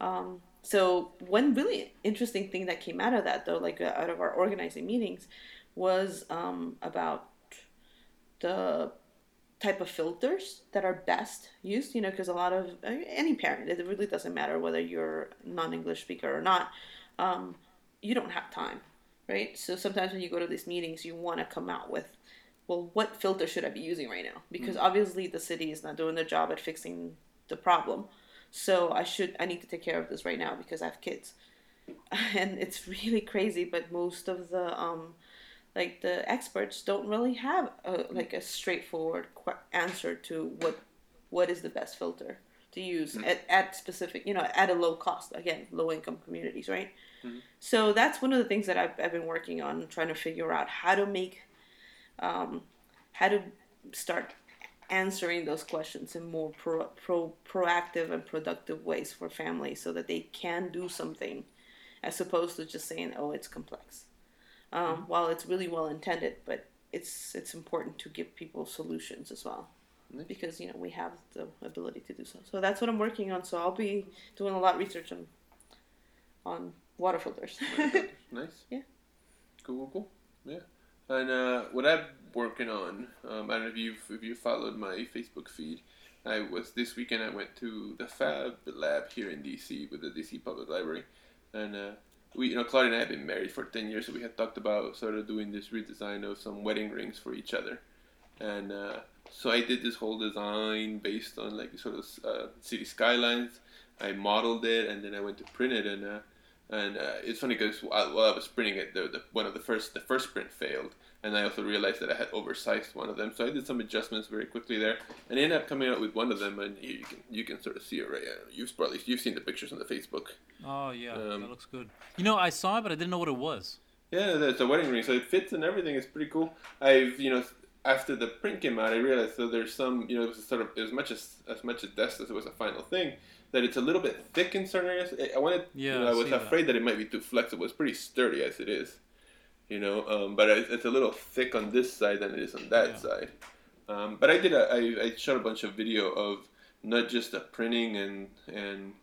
Speaker 2: Um, so one really interesting thing that came out of that, though, like uh, out of our organizing meetings, was um, about the type of filters that are best used you know because a lot of uh, any parent it really doesn't matter whether you're non-english speaker or not um, you don't have time right? So sometimes when you go to these meetings you want to come out with well what filter should i be using right now? Because obviously the city is not doing their job at fixing the problem so i should i need to take care of this right now because i have kids. And it's really crazy but most of the um, like the experts don't really have a, like a straightforward answer to what what is the best filter to use at, at specific you know at a low cost. Again low income communities right? So that's one of the things that I've, I've been working on trying to figure out how to make um, how to start answering those questions in more pro, pro, proactive and productive ways for families so that they can do something as opposed to just saying oh it's complex um, while it's really well intended, but it's it's important to give people solutions as well,
Speaker 1: Nice.
Speaker 2: because you know we have the ability to do so. So that's what I'm working on. So I'll be doing a lot of research on on water filters.
Speaker 1: nice.
Speaker 2: Yeah.
Speaker 1: Cool, cool, cool. Yeah. And uh, what I'm working on, um, I don't know if you've if you followed my Facebook feed. I was this weekend. I went to the Fab Lab here in DC with the DC Public Library, and uh, we, you know, Claudia and I have been married for ten years, so we had talked about sort of doing this redesign of some wedding rings for each other, and uh, so I did this whole design based on like sort of uh, city skylines. I modeled it, and then I went to print it, and uh, and uh, it's funny because while, while I was printing it, the, the one of the first the first print failed, and I also realized that I had oversized one of them. So I did some adjustments very quickly there, and I ended up coming out with one of them, and you, you can you can sort of see it right. Uh, you've probably you've seen the pictures on the Facebook.
Speaker 3: Oh yeah,
Speaker 1: Um,
Speaker 3: that looks good. You know, I saw it, but I didn't know what it was.
Speaker 1: Yeah, it's a wedding ring, so it fits and everything. It's pretty cool. I've you know after the print came out, I realized so there's some you know it was sort of as much as as much a test as it was a final thing that it's a little bit thick in certain areas. I- wanted
Speaker 3: Yeah,
Speaker 1: you know, I was
Speaker 3: seen that.
Speaker 1: afraid that. it might be too flexible. It's pretty sturdy as it is, you know. Um, but it- it's a little thick on this side than it is on that
Speaker 3: Yeah.
Speaker 1: side. Um, but I did a, I, I shot a bunch of video of not just the printing and and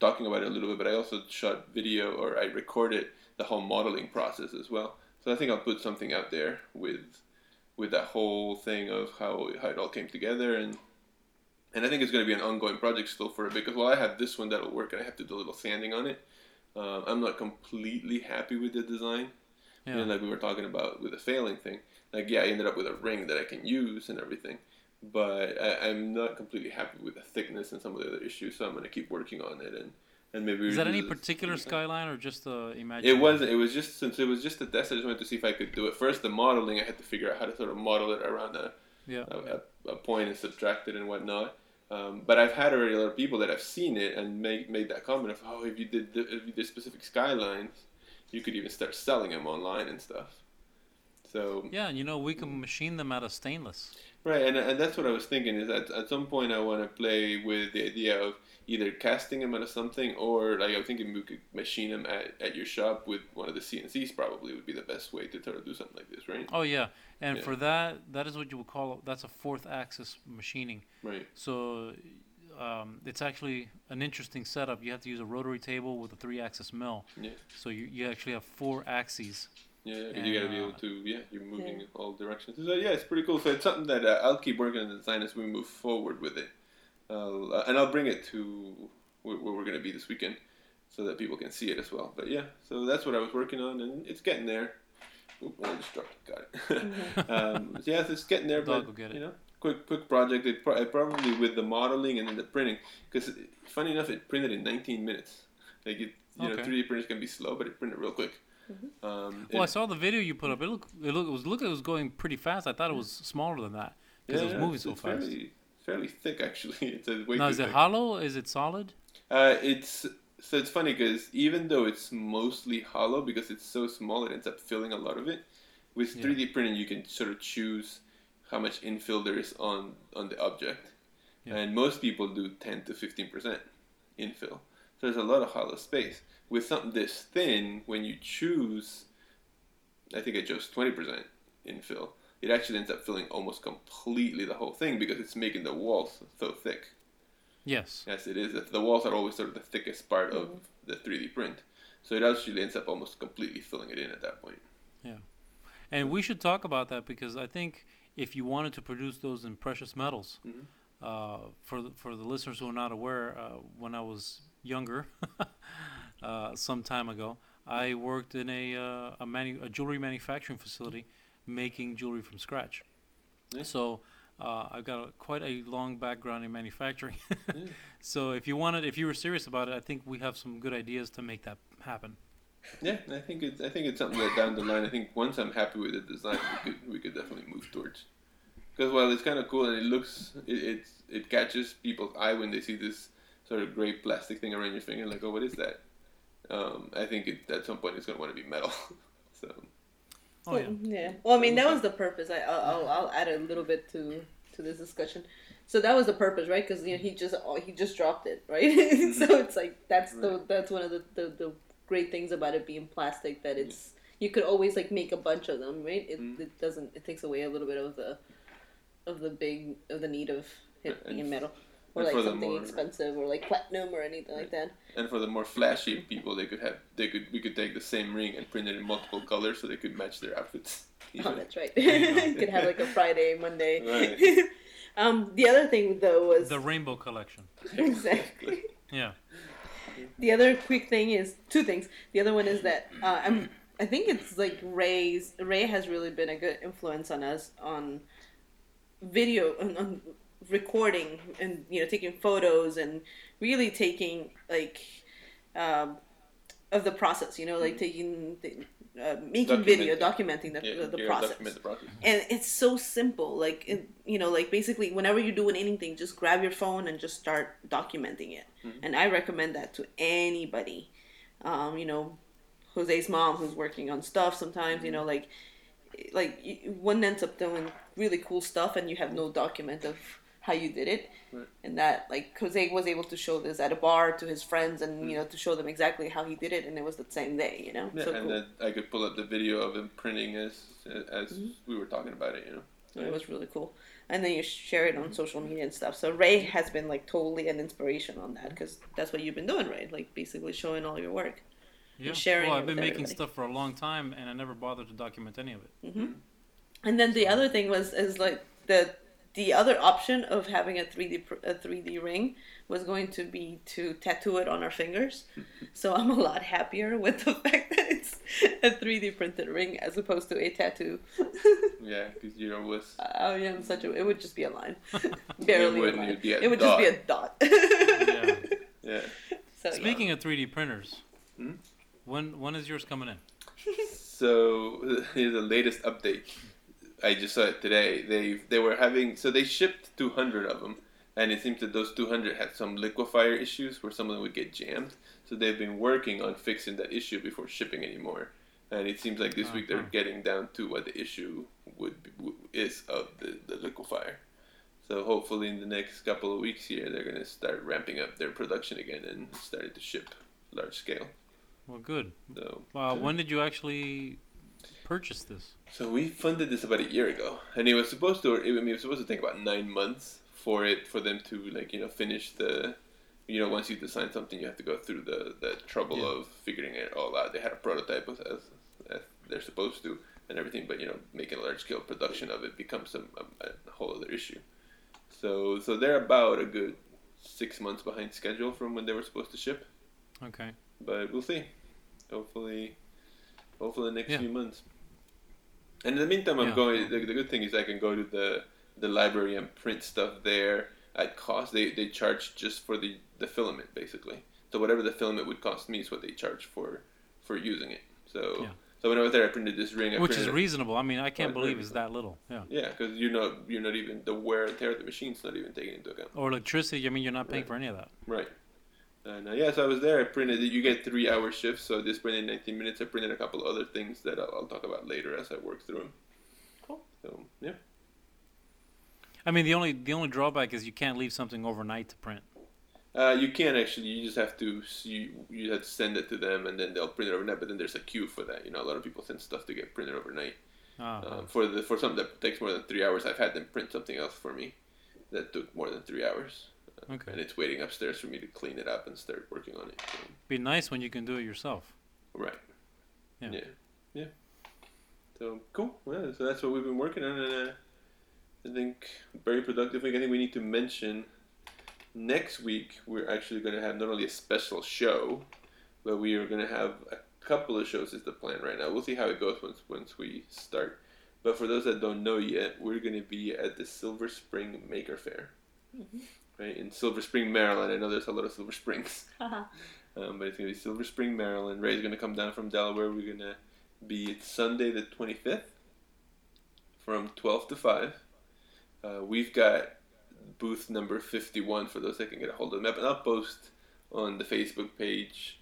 Speaker 1: talking about it a little bit, but I also shot video or I recorded the whole modeling process as well. So I think I'll put something out there with with that whole thing of how how it all came together and and I think it's going to be an ongoing project still for a bit because while I have this one that'll work and I have to do a little sanding on it, um, I'm not completely happy with the design.
Speaker 3: Yeah.
Speaker 1: You know, like we were talking about with the failing thing. Like, yeah, I ended up with a ring that I can use and everything, but I, I'm not completely happy with the thickness and some of the other issues. So I'm going to keep working on it and and maybe
Speaker 3: Is that any particular skyline or just uh,
Speaker 1: It wasn't. It was just since it was just a test. I just wanted to see if I could do it. First, the modeling. I had to figure out how to sort of model it around a
Speaker 3: Yeah.
Speaker 1: a, a, a point and subtract it and whatnot. Um, but I've had already a lot of people that have seen it and made made that comment of, oh, if you did the, if you did specific skylines, you could even start selling them online and stuff. So
Speaker 3: Yeah, and you know we can machine them out of stainless.
Speaker 1: right, and and that's what I was thinking is that at some point I want to play with the idea of either casting them out of something or like I was thinking we could machine them at, at your shop with one of the CNCs. Probably would be the best way to sort of do something like this, right?
Speaker 3: Oh yeah, and
Speaker 1: Yeah.
Speaker 3: for that, that is what you would call that's a fourth axis machining.
Speaker 1: Right.
Speaker 3: So um, it's actually an interesting setup. You have to use a rotary table with a three-axis mill.
Speaker 1: Yeah.
Speaker 3: So you, you actually have four axes.
Speaker 1: Yeah, because you gotta be
Speaker 3: And,
Speaker 1: able to. Yeah, you're moving
Speaker 2: Yeah.
Speaker 1: in all directions. So yeah, it's pretty cool. So it's something that uh, I'll keep working on the design as we move forward with it, uh, and I'll bring it to where, where we're gonna be this weekend, so that people can see it as well. But yeah, so that's what I was working on, and it's getting there. Oop, I just dropped it. Got it. um, so yeah, it's getting there,
Speaker 3: Dog
Speaker 1: but
Speaker 3: will get it.
Speaker 1: you know, quick quick project. It pro- I probably with the modeling and then the printing, because funny enough, it printed in 19 minutes. Like it, you know, 3D printers can be slow, but it printed real quick. Um,
Speaker 3: Well, I saw the video you put up. It looked it looked it was looked it was going pretty fast. I thought it was smaller than that because it was moving
Speaker 1: it's,
Speaker 3: so
Speaker 1: it's
Speaker 3: fast.
Speaker 1: Fairly, fairly thick, actually. It's a way
Speaker 3: Now
Speaker 1: too
Speaker 3: is it hollow? Is it solid?
Speaker 1: Uh, it's so it's funny because even though it's mostly hollow because it's so small, it ends up filling a lot of it. With
Speaker 3: Yeah.
Speaker 1: 3D printing, you can sort of choose how much infill there is on on the object,
Speaker 3: Yeah.
Speaker 1: and most people do 10 to 15 percent infill. So there's a lot of hollow space. With something this thin, when you choose, I think I chose 20 percent infill. It actually ends up filling almost completely the whole thing because it's making the walls so thick.
Speaker 3: Yes.
Speaker 1: Yes, it is. The walls are always sort of the thickest part of mm-hmm. the 3D print. So it actually ends up almost completely filling it in at that point. Yeah.
Speaker 3: And we should talk about that because I think if you wanted to produce those in precious metals,
Speaker 1: Mhm.
Speaker 3: uh, for the, for the listeners who are not aware, uh, when I was younger, uh, some time ago, I worked in a uh, a, manu- a jewelry manufacturing facility, making jewelry from scratch.
Speaker 1: Nice.
Speaker 3: So. Uh, I've got a, quite a long background in manufacturing,
Speaker 1: Yeah.
Speaker 3: so if you wanted, if you were serious about it, I think we have some good ideas to make that happen.
Speaker 1: Yeah, I think it's I think it's something that down the line. I think once I'm happy with the design, we could we could definitely move towards. Because while it's kind of cool and it looks it it's, it catches people's eye when they see this sort of gray plastic thing around your finger, like oh what is that? Um, I think it, at some point it's gonna want to be metal. so
Speaker 3: Oh yeah.
Speaker 2: Well, yeah. Well, I mean, that was the purpose. I, I'll, I'll, I'll add a little bit to to this discussion. So that was the purpose, right? Because you know he just oh, he just dropped it, right? so it's like that's the that's one of the, the the great things about it being plastic that it's you could always like make a bunch of them, right? It,
Speaker 1: Mhm.
Speaker 2: it doesn't it takes away a little bit of the of the big of the need of it
Speaker 1: And
Speaker 2: being
Speaker 1: f-
Speaker 2: metal or like something
Speaker 1: more-
Speaker 2: expensive or like platinum or anything like that.
Speaker 1: and for the more flashy people, they could have they could we could take the same ring and print it in multiple colors so they could match their outfits.
Speaker 2: Oh,
Speaker 1: even.
Speaker 2: that's right.
Speaker 3: you
Speaker 2: you could have like a Friday, Monday.
Speaker 1: Right.
Speaker 2: um, the other thing though was
Speaker 3: The rainbow collection.
Speaker 2: exactly.
Speaker 3: Yeah.
Speaker 2: The other quick thing is two things. The other one is that uh, I'm. I think it's like Ray's. Ray has really been a good influence on us on video on, on recording and you know taking photos and really taking like um, of the process. You know, like taking the, uh, making video, documenting the,
Speaker 1: Yeah,
Speaker 2: the, the process.
Speaker 1: document the process.
Speaker 2: and it's so simple like it, you know like basically whenever you're doing anything just grab your phone and just start documenting it. And i recommend that to anybody. Um, you know jose's mom who's working on stuff sometimes you know like like one ends up doing really cool stuff and you have no document of how you did it
Speaker 1: Right.
Speaker 2: and that like jose was able to show this at a bar to his friends and you mm. know to show them exactly how he did it and it was the same day you know
Speaker 1: Yeah,
Speaker 2: so
Speaker 1: and
Speaker 2: cool
Speaker 1: then I could pull up the video of him printing as as
Speaker 2: Mm-hmm.
Speaker 1: we were talking about it. You know.
Speaker 2: So it was really cool. And then you share it on mm-hmm. social media and stuff. So Ray has been like totally an inspiration on that because that's what you've been doing, right? Like basically showing all your work.
Speaker 3: Yeah.
Speaker 2: sharing
Speaker 3: well, I've been
Speaker 2: with
Speaker 3: making
Speaker 2: everybody.
Speaker 3: stuff for a long time, and I never bothered to document any of it. Mm-hmm. Mm.
Speaker 2: And then the other thing was is like the the other option of having a 3D pr- a 3D ring was going to be to tattoo it on our fingers. So I'm a lot happier with the fact that it's a 3D printed ring as opposed to a tattoo.
Speaker 1: Yeah, because you know was
Speaker 2: Oh yeah, I'm such a. It would just be a line, barely a
Speaker 1: wouldn't,
Speaker 2: line.
Speaker 1: it'd be a
Speaker 2: it would just be a dot.
Speaker 3: Yeah.
Speaker 1: yeah.
Speaker 2: So,
Speaker 3: Speaking of 3D printers,
Speaker 1: Hmm?
Speaker 3: when when is yours coming in?
Speaker 1: So here's the latest update. I just saw it today. They they were having so they shipped 200 of them, and it seems that those 200 had some liquefier issues where some of them would get jammed. So they've been working on fixing that issue before shipping anymore. And it seems like this week they're getting down to what the issue would be, is of the, the liquefier. So hopefully in the next couple of weeks here they're gonna start ramping up their production again and starting to ship large scale.
Speaker 3: Well, good.
Speaker 1: So
Speaker 3: Wow,
Speaker 1: so-
Speaker 3: when did you actually purchase this?
Speaker 1: So we funded this about a year ago, and it was supposed to. I mean, it was supposed to take about nine months for it for them to like you know finish the. You know, once you design something, you have to go through the, the trouble
Speaker 3: Yeah.
Speaker 1: of figuring it all out. They had a prototype as, as, as they're supposed to, and everything, but you know, making a large scale production of it becomes a, a, a whole other issue. So, so they're about a good six months behind schedule from when they were supposed to ship,
Speaker 3: Okay.
Speaker 1: but we'll see. Hopefully, hopefully the next
Speaker 3: Yeah.
Speaker 1: few months. And in the meantime, I'm
Speaker 3: Yeah.
Speaker 1: going. The, the good thing is I can go to the the library and print stuff there at cost. They they charge just for the the filament basically. So whatever the filament would cost me is what they charge for for using it. So
Speaker 3: Yeah.
Speaker 1: so when I was there, I printed this ring. I
Speaker 3: Which is reasonable. I mean, I can't believe it's that little. Yeah.
Speaker 1: Yeah, because you're not you're not even the wear and tear of the machine's not even taken into account.
Speaker 3: Or electricity. I mean, you're not paying
Speaker 1: Right.
Speaker 3: for any of that.
Speaker 1: Right. And uh, yeah, so I was there. I printed. You get three hour shifts, so this printed 19 minutes. I printed a couple other things that I'll, I'll talk about later as I work through them.
Speaker 2: Cool.
Speaker 1: So yeah.
Speaker 3: I mean, the only the only drawback is you can't leave something overnight to print.
Speaker 1: Uh, you can actually. You just have to. You you have to send it to them, and then they'll print it overnight. But then there's a queue for that. You know, a lot of people send stuff to get printed overnight.
Speaker 3: Ah,
Speaker 1: Um, for the for something that takes more than three hours, I've had them print something else for me that took more than three hours,
Speaker 3: okay.
Speaker 1: and it's waiting upstairs for me to clean it up and start working on it. So,
Speaker 3: Be nice when you can do it yourself.
Speaker 1: right.
Speaker 3: Yeah.
Speaker 1: yeah. Yeah. So cool. Well, so that's what we've been working on, and uh, I think very productive. I think we need to mention next week we're actually going to have not only a special show, but we are going to have a couple of shows. Is the plan right now? We'll see how it goes once once we start. But for those that don't know yet, we're going to be at the Silver Spring Maker Faire, right in Silver Spring, Maryland. I know there's a lot of Silver Springs. Um, but it's gonna be Silver Spring, Maryland. Ray's gonna come down from Delaware. We're gonna be it's Sunday the twenty fifth, from twelve to five. Uh, we've got booth number fifty one for those that can get a hold of the map, and I'll post on the Facebook page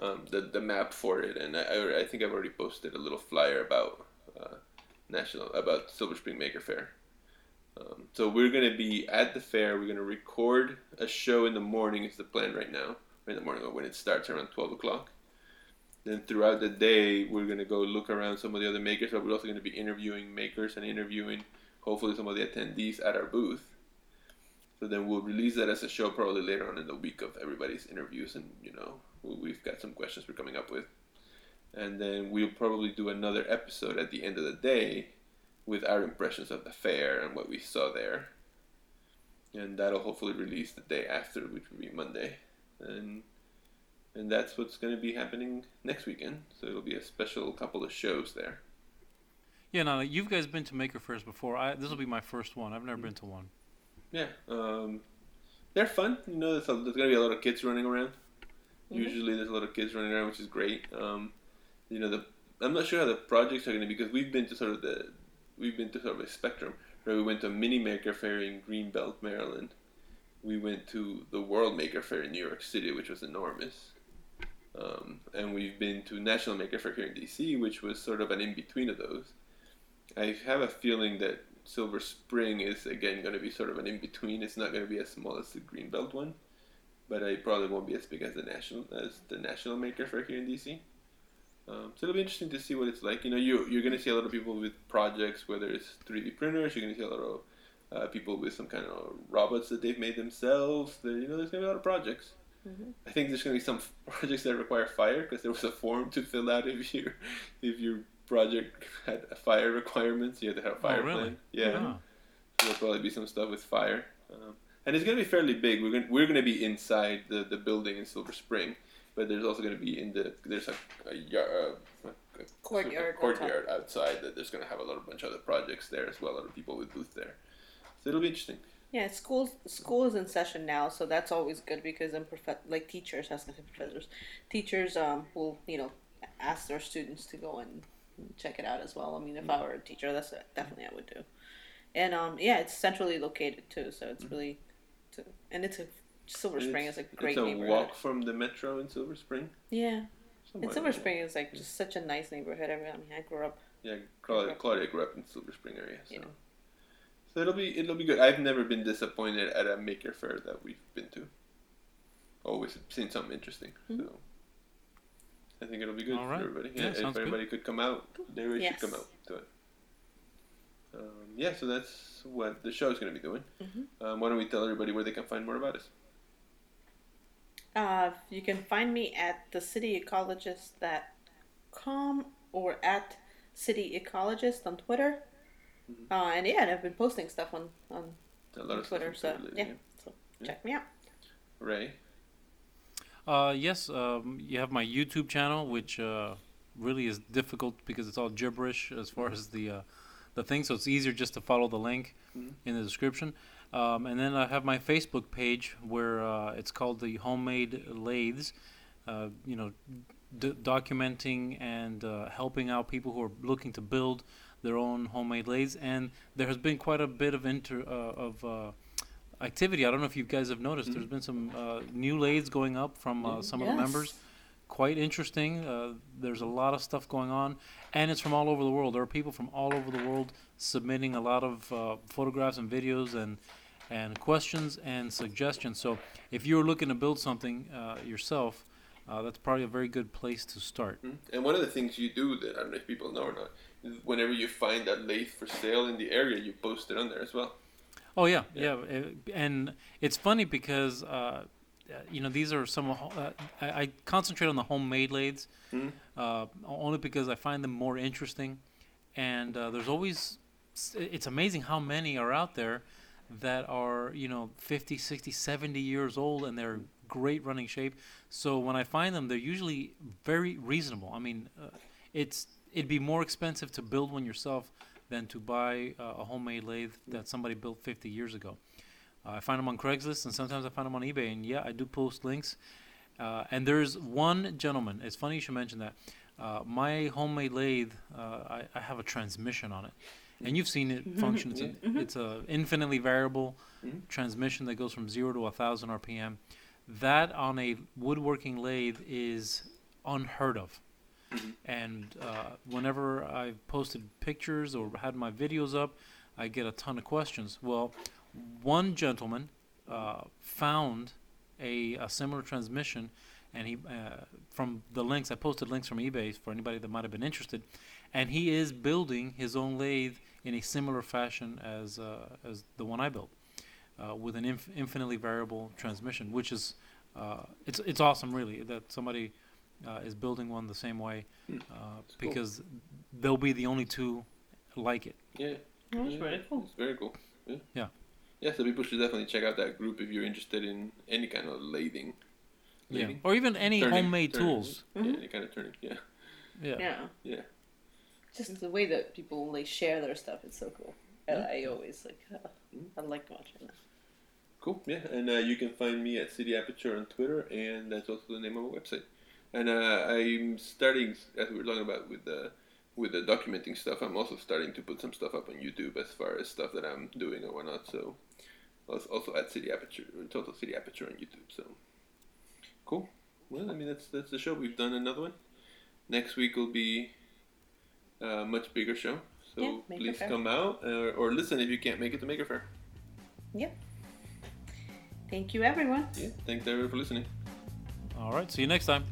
Speaker 1: um, the the map for it. And I, I, I think I've already posted a little flyer about uh, national about Silver Spring Maker Faire. Um, so we're gonna be at the fair. We're gonna record a show in the morning. Is the plan right now in the morning when it starts around 12 o'clock. Then throughout the day, we're going to go look around some of the other makers, but we're also going to be interviewing makers and interviewing hopefully some of the attendees at our booth. So then we'll release that as a show probably later on in the week of everybody's interviews, and you know we- we've got some questions we're coming up with, and then we'll probably do another episode at the end of the day with our impressions of the fair and what we saw there, and that'll hopefully release the day after, which will be Monday and and that's what's going to be happening next weekend. So it'll be a special couple of shows there.
Speaker 3: Yeah, now you've guys been to Maker Faires before. I this will be my first one. I've never been to one.
Speaker 1: Yeah, um, they're fun. You know, there's, a, there's going to be a lot of kids running around.
Speaker 2: Mhm.
Speaker 1: Usually, there's a lot of kids running around, which is great. Um, you know, the I'm not sure how the projects are going to be because we've been to sort of the we've been to sort of a spectrum. Right, we went to mini Maker Faire in Greenbelt, Maryland. We went to the World Maker Faire in New York City, which was enormous. Um, and we've been to National Maker Faire here in DC, which was sort of an in between of those. I have a feeling that Silver Spring is again going to be sort of an in between. It's not going to be as small as the Greenbelt one, but it probably won't be as big as the national as the National Maker Faire here in DC. Um, so it'll be interesting to see what it's like. You know, you you're going to see a lot of people with projects, whether it's 3D printers. You're going to see a lot of uh, people with some kind of robots that they've made themselves. There, you know, there's going to be a lot of projects.
Speaker 2: Mhm.
Speaker 1: I think there's going to be some projects that require fire because there was a form to fill out if your if your project had a fire requirements. You had to have a fire
Speaker 3: oh, really?
Speaker 1: plan. Yeah,
Speaker 3: Ah.
Speaker 1: so there'll probably be some stuff with fire. Um, and it's going to be fairly big. We're going we're going to be inside the, the building in Silver Spring, but there's also going to be in the there's a, a, yard, uh, a
Speaker 2: Courtyard
Speaker 1: a courtyard outside that there's going to have a lot of bunch of other projects there as well. A lot of people with booths there, so it'll be interesting.
Speaker 2: Yeah, school school is in session now, so that's always good because then prof- like teachers, I was gonna say professors, teachers um will you know ask their students to go and check it out as well. I mean, if I were a teacher, that's definitely I would do. And um yeah, it's centrally located too, so it's really, to, and it's a Silver Spring is a great
Speaker 1: it's a
Speaker 2: neighborhood.
Speaker 1: walk from the metro in Silver Spring.
Speaker 2: Yeah,
Speaker 1: Somewhere
Speaker 2: and Silver. Spring is like just such a nice neighborhood. I mean, I mean, I grew up.
Speaker 1: Yeah, Claudia, Claudia grew up in Silver Spring area, so
Speaker 2: Yeah.
Speaker 1: so it'll be it'll be good. I've never been disappointed at a Maker Faire that we've been to. Always seen something interesting,
Speaker 2: Mhm.
Speaker 1: so I think it'll be good
Speaker 3: All right.
Speaker 1: for everybody.
Speaker 3: Yeah,
Speaker 1: if
Speaker 3: sounds good.
Speaker 1: everybody could come out, they really
Speaker 2: Yes.
Speaker 1: should come out to it. Um, yeah, so that's what the show is going to be doing.
Speaker 2: Mhm.
Speaker 1: Um, why don't we tell everybody where they can find more about us?
Speaker 2: Uh, you can find me at the cityecologist.com or at City Ecologist on Twitter.
Speaker 1: Mhm.
Speaker 2: Uh, and yeah, and I've been posting stuff on, on
Speaker 1: A lot of stuff
Speaker 2: Twitter, so
Speaker 1: Twitter
Speaker 2: yeah, so
Speaker 1: Yeah.
Speaker 2: check me out.
Speaker 1: Ray.
Speaker 3: Uh, yes, um, you have my YouTube channel, which uh, really is difficult because it's all gibberish as far as the uh, the thing. So it's easier just to follow the link
Speaker 1: Mhm.
Speaker 3: in the description. Um, and then I have my Facebook page where uh, it's called the Homemade Lathes. Uh, you know, d- documenting and uh, helping out people who are looking to build their own homemade lathes. And there has been quite a bit of inter uh, of uh, activity. I don't know if you guys have noticed.
Speaker 1: Mhm.
Speaker 3: There's been some uh, new lathes going up from uh,
Speaker 1: Yeah.
Speaker 3: some of the members. Quite interesting. Uh, there's a lot of stuff going on, and it's from all over the world. There are people from all over the world submitting a lot of uh, photographs and videos and and questions and suggestions. So if you're looking to build something uh, yourself, uh, that's probably a very good place to start.
Speaker 1: Mhm. And one of the things you do that I don't know if people know or not whenever you find that lathe for sale in the area, you post it on there as well.
Speaker 3: Oh yeah,
Speaker 1: Yeah.
Speaker 3: yeah, uh, and it's funny because uh, uh, you know these are some. Uh, I, I concentrate on the homemade lathes
Speaker 1: Mhm.
Speaker 3: uh, only because I find them more interesting, and uh, there's always. It's amazing how many are out there that are you know 50 60 70 years old and they're great running shape. So when i find them they're usually very reasonable. I mean uh, it's it'd be more expensive to build one yourself than to buy uh, a homemade lathe that somebody built 50 years ago. Uh, i find them on craigslist and sometimes i find them on ebay and yeah i do post links. Uh, and there's one gentleman it's funny you should mention that uh, my homemade lathe uh, I, I have a transmission on it and you've seen it function. It's, a, it's a infinitely variable transmission that goes from 0 to a 1000 rpm that on a woodworking lathe is unheard of. And uh, whenever i've posted pictures or had my videos up i get a ton of questions. Well one gentleman uh, found a, a similar transmission and he uh, from the links i posted links from ebay for anybody that might have been interested. And he is building his own lathe in a similar fashion as uh, as the one I built, uh, with an inf- infinitely variable transmission, which is uh, it's it's awesome, really, that somebody uh, is building one the same way,
Speaker 1: Hmm.
Speaker 3: uh,
Speaker 1: cool.
Speaker 3: because they'll be the only two like it.
Speaker 1: Yeah.
Speaker 2: That's
Speaker 1: yeah,
Speaker 2: pretty cool.
Speaker 1: It's very cool. Yeah.
Speaker 3: Yeah.
Speaker 1: Yeah, so people should definitely check out that group if you're interested in any kind of lathing.
Speaker 3: Yeah. Or even any
Speaker 1: Turning,
Speaker 3: homemade
Speaker 1: turning.
Speaker 3: tools.
Speaker 1: Yeah,
Speaker 2: Mhm.
Speaker 1: any kind of turning. Yeah,
Speaker 3: Yeah.
Speaker 2: Yeah.
Speaker 1: yeah.
Speaker 2: Just the way that people like share their stuff, it's so cool. And I always like, uh, I like watching that.
Speaker 1: Cool. Yeah, and uh, you can find me at City Aperture on Twitter, and that's also the name of my website. And uh, I'm starting, as we were talking about with the with the documenting stuff. I'm also starting to put some stuff up on YouTube as far as stuff that I'm doing or whatnot. So also also at City Aperture, Total City Aperture on YouTube. So cool. Well, I mean that's that's the show. We've done another one. Next week will be a much bigger show. So
Speaker 2: Yeah,
Speaker 1: please come out or, or listen if you can't make it to Maker Faire. Yep.
Speaker 2: Thank you, everyone.
Speaker 1: Yeah, thanks everyone for listening.
Speaker 3: All right. See you next time.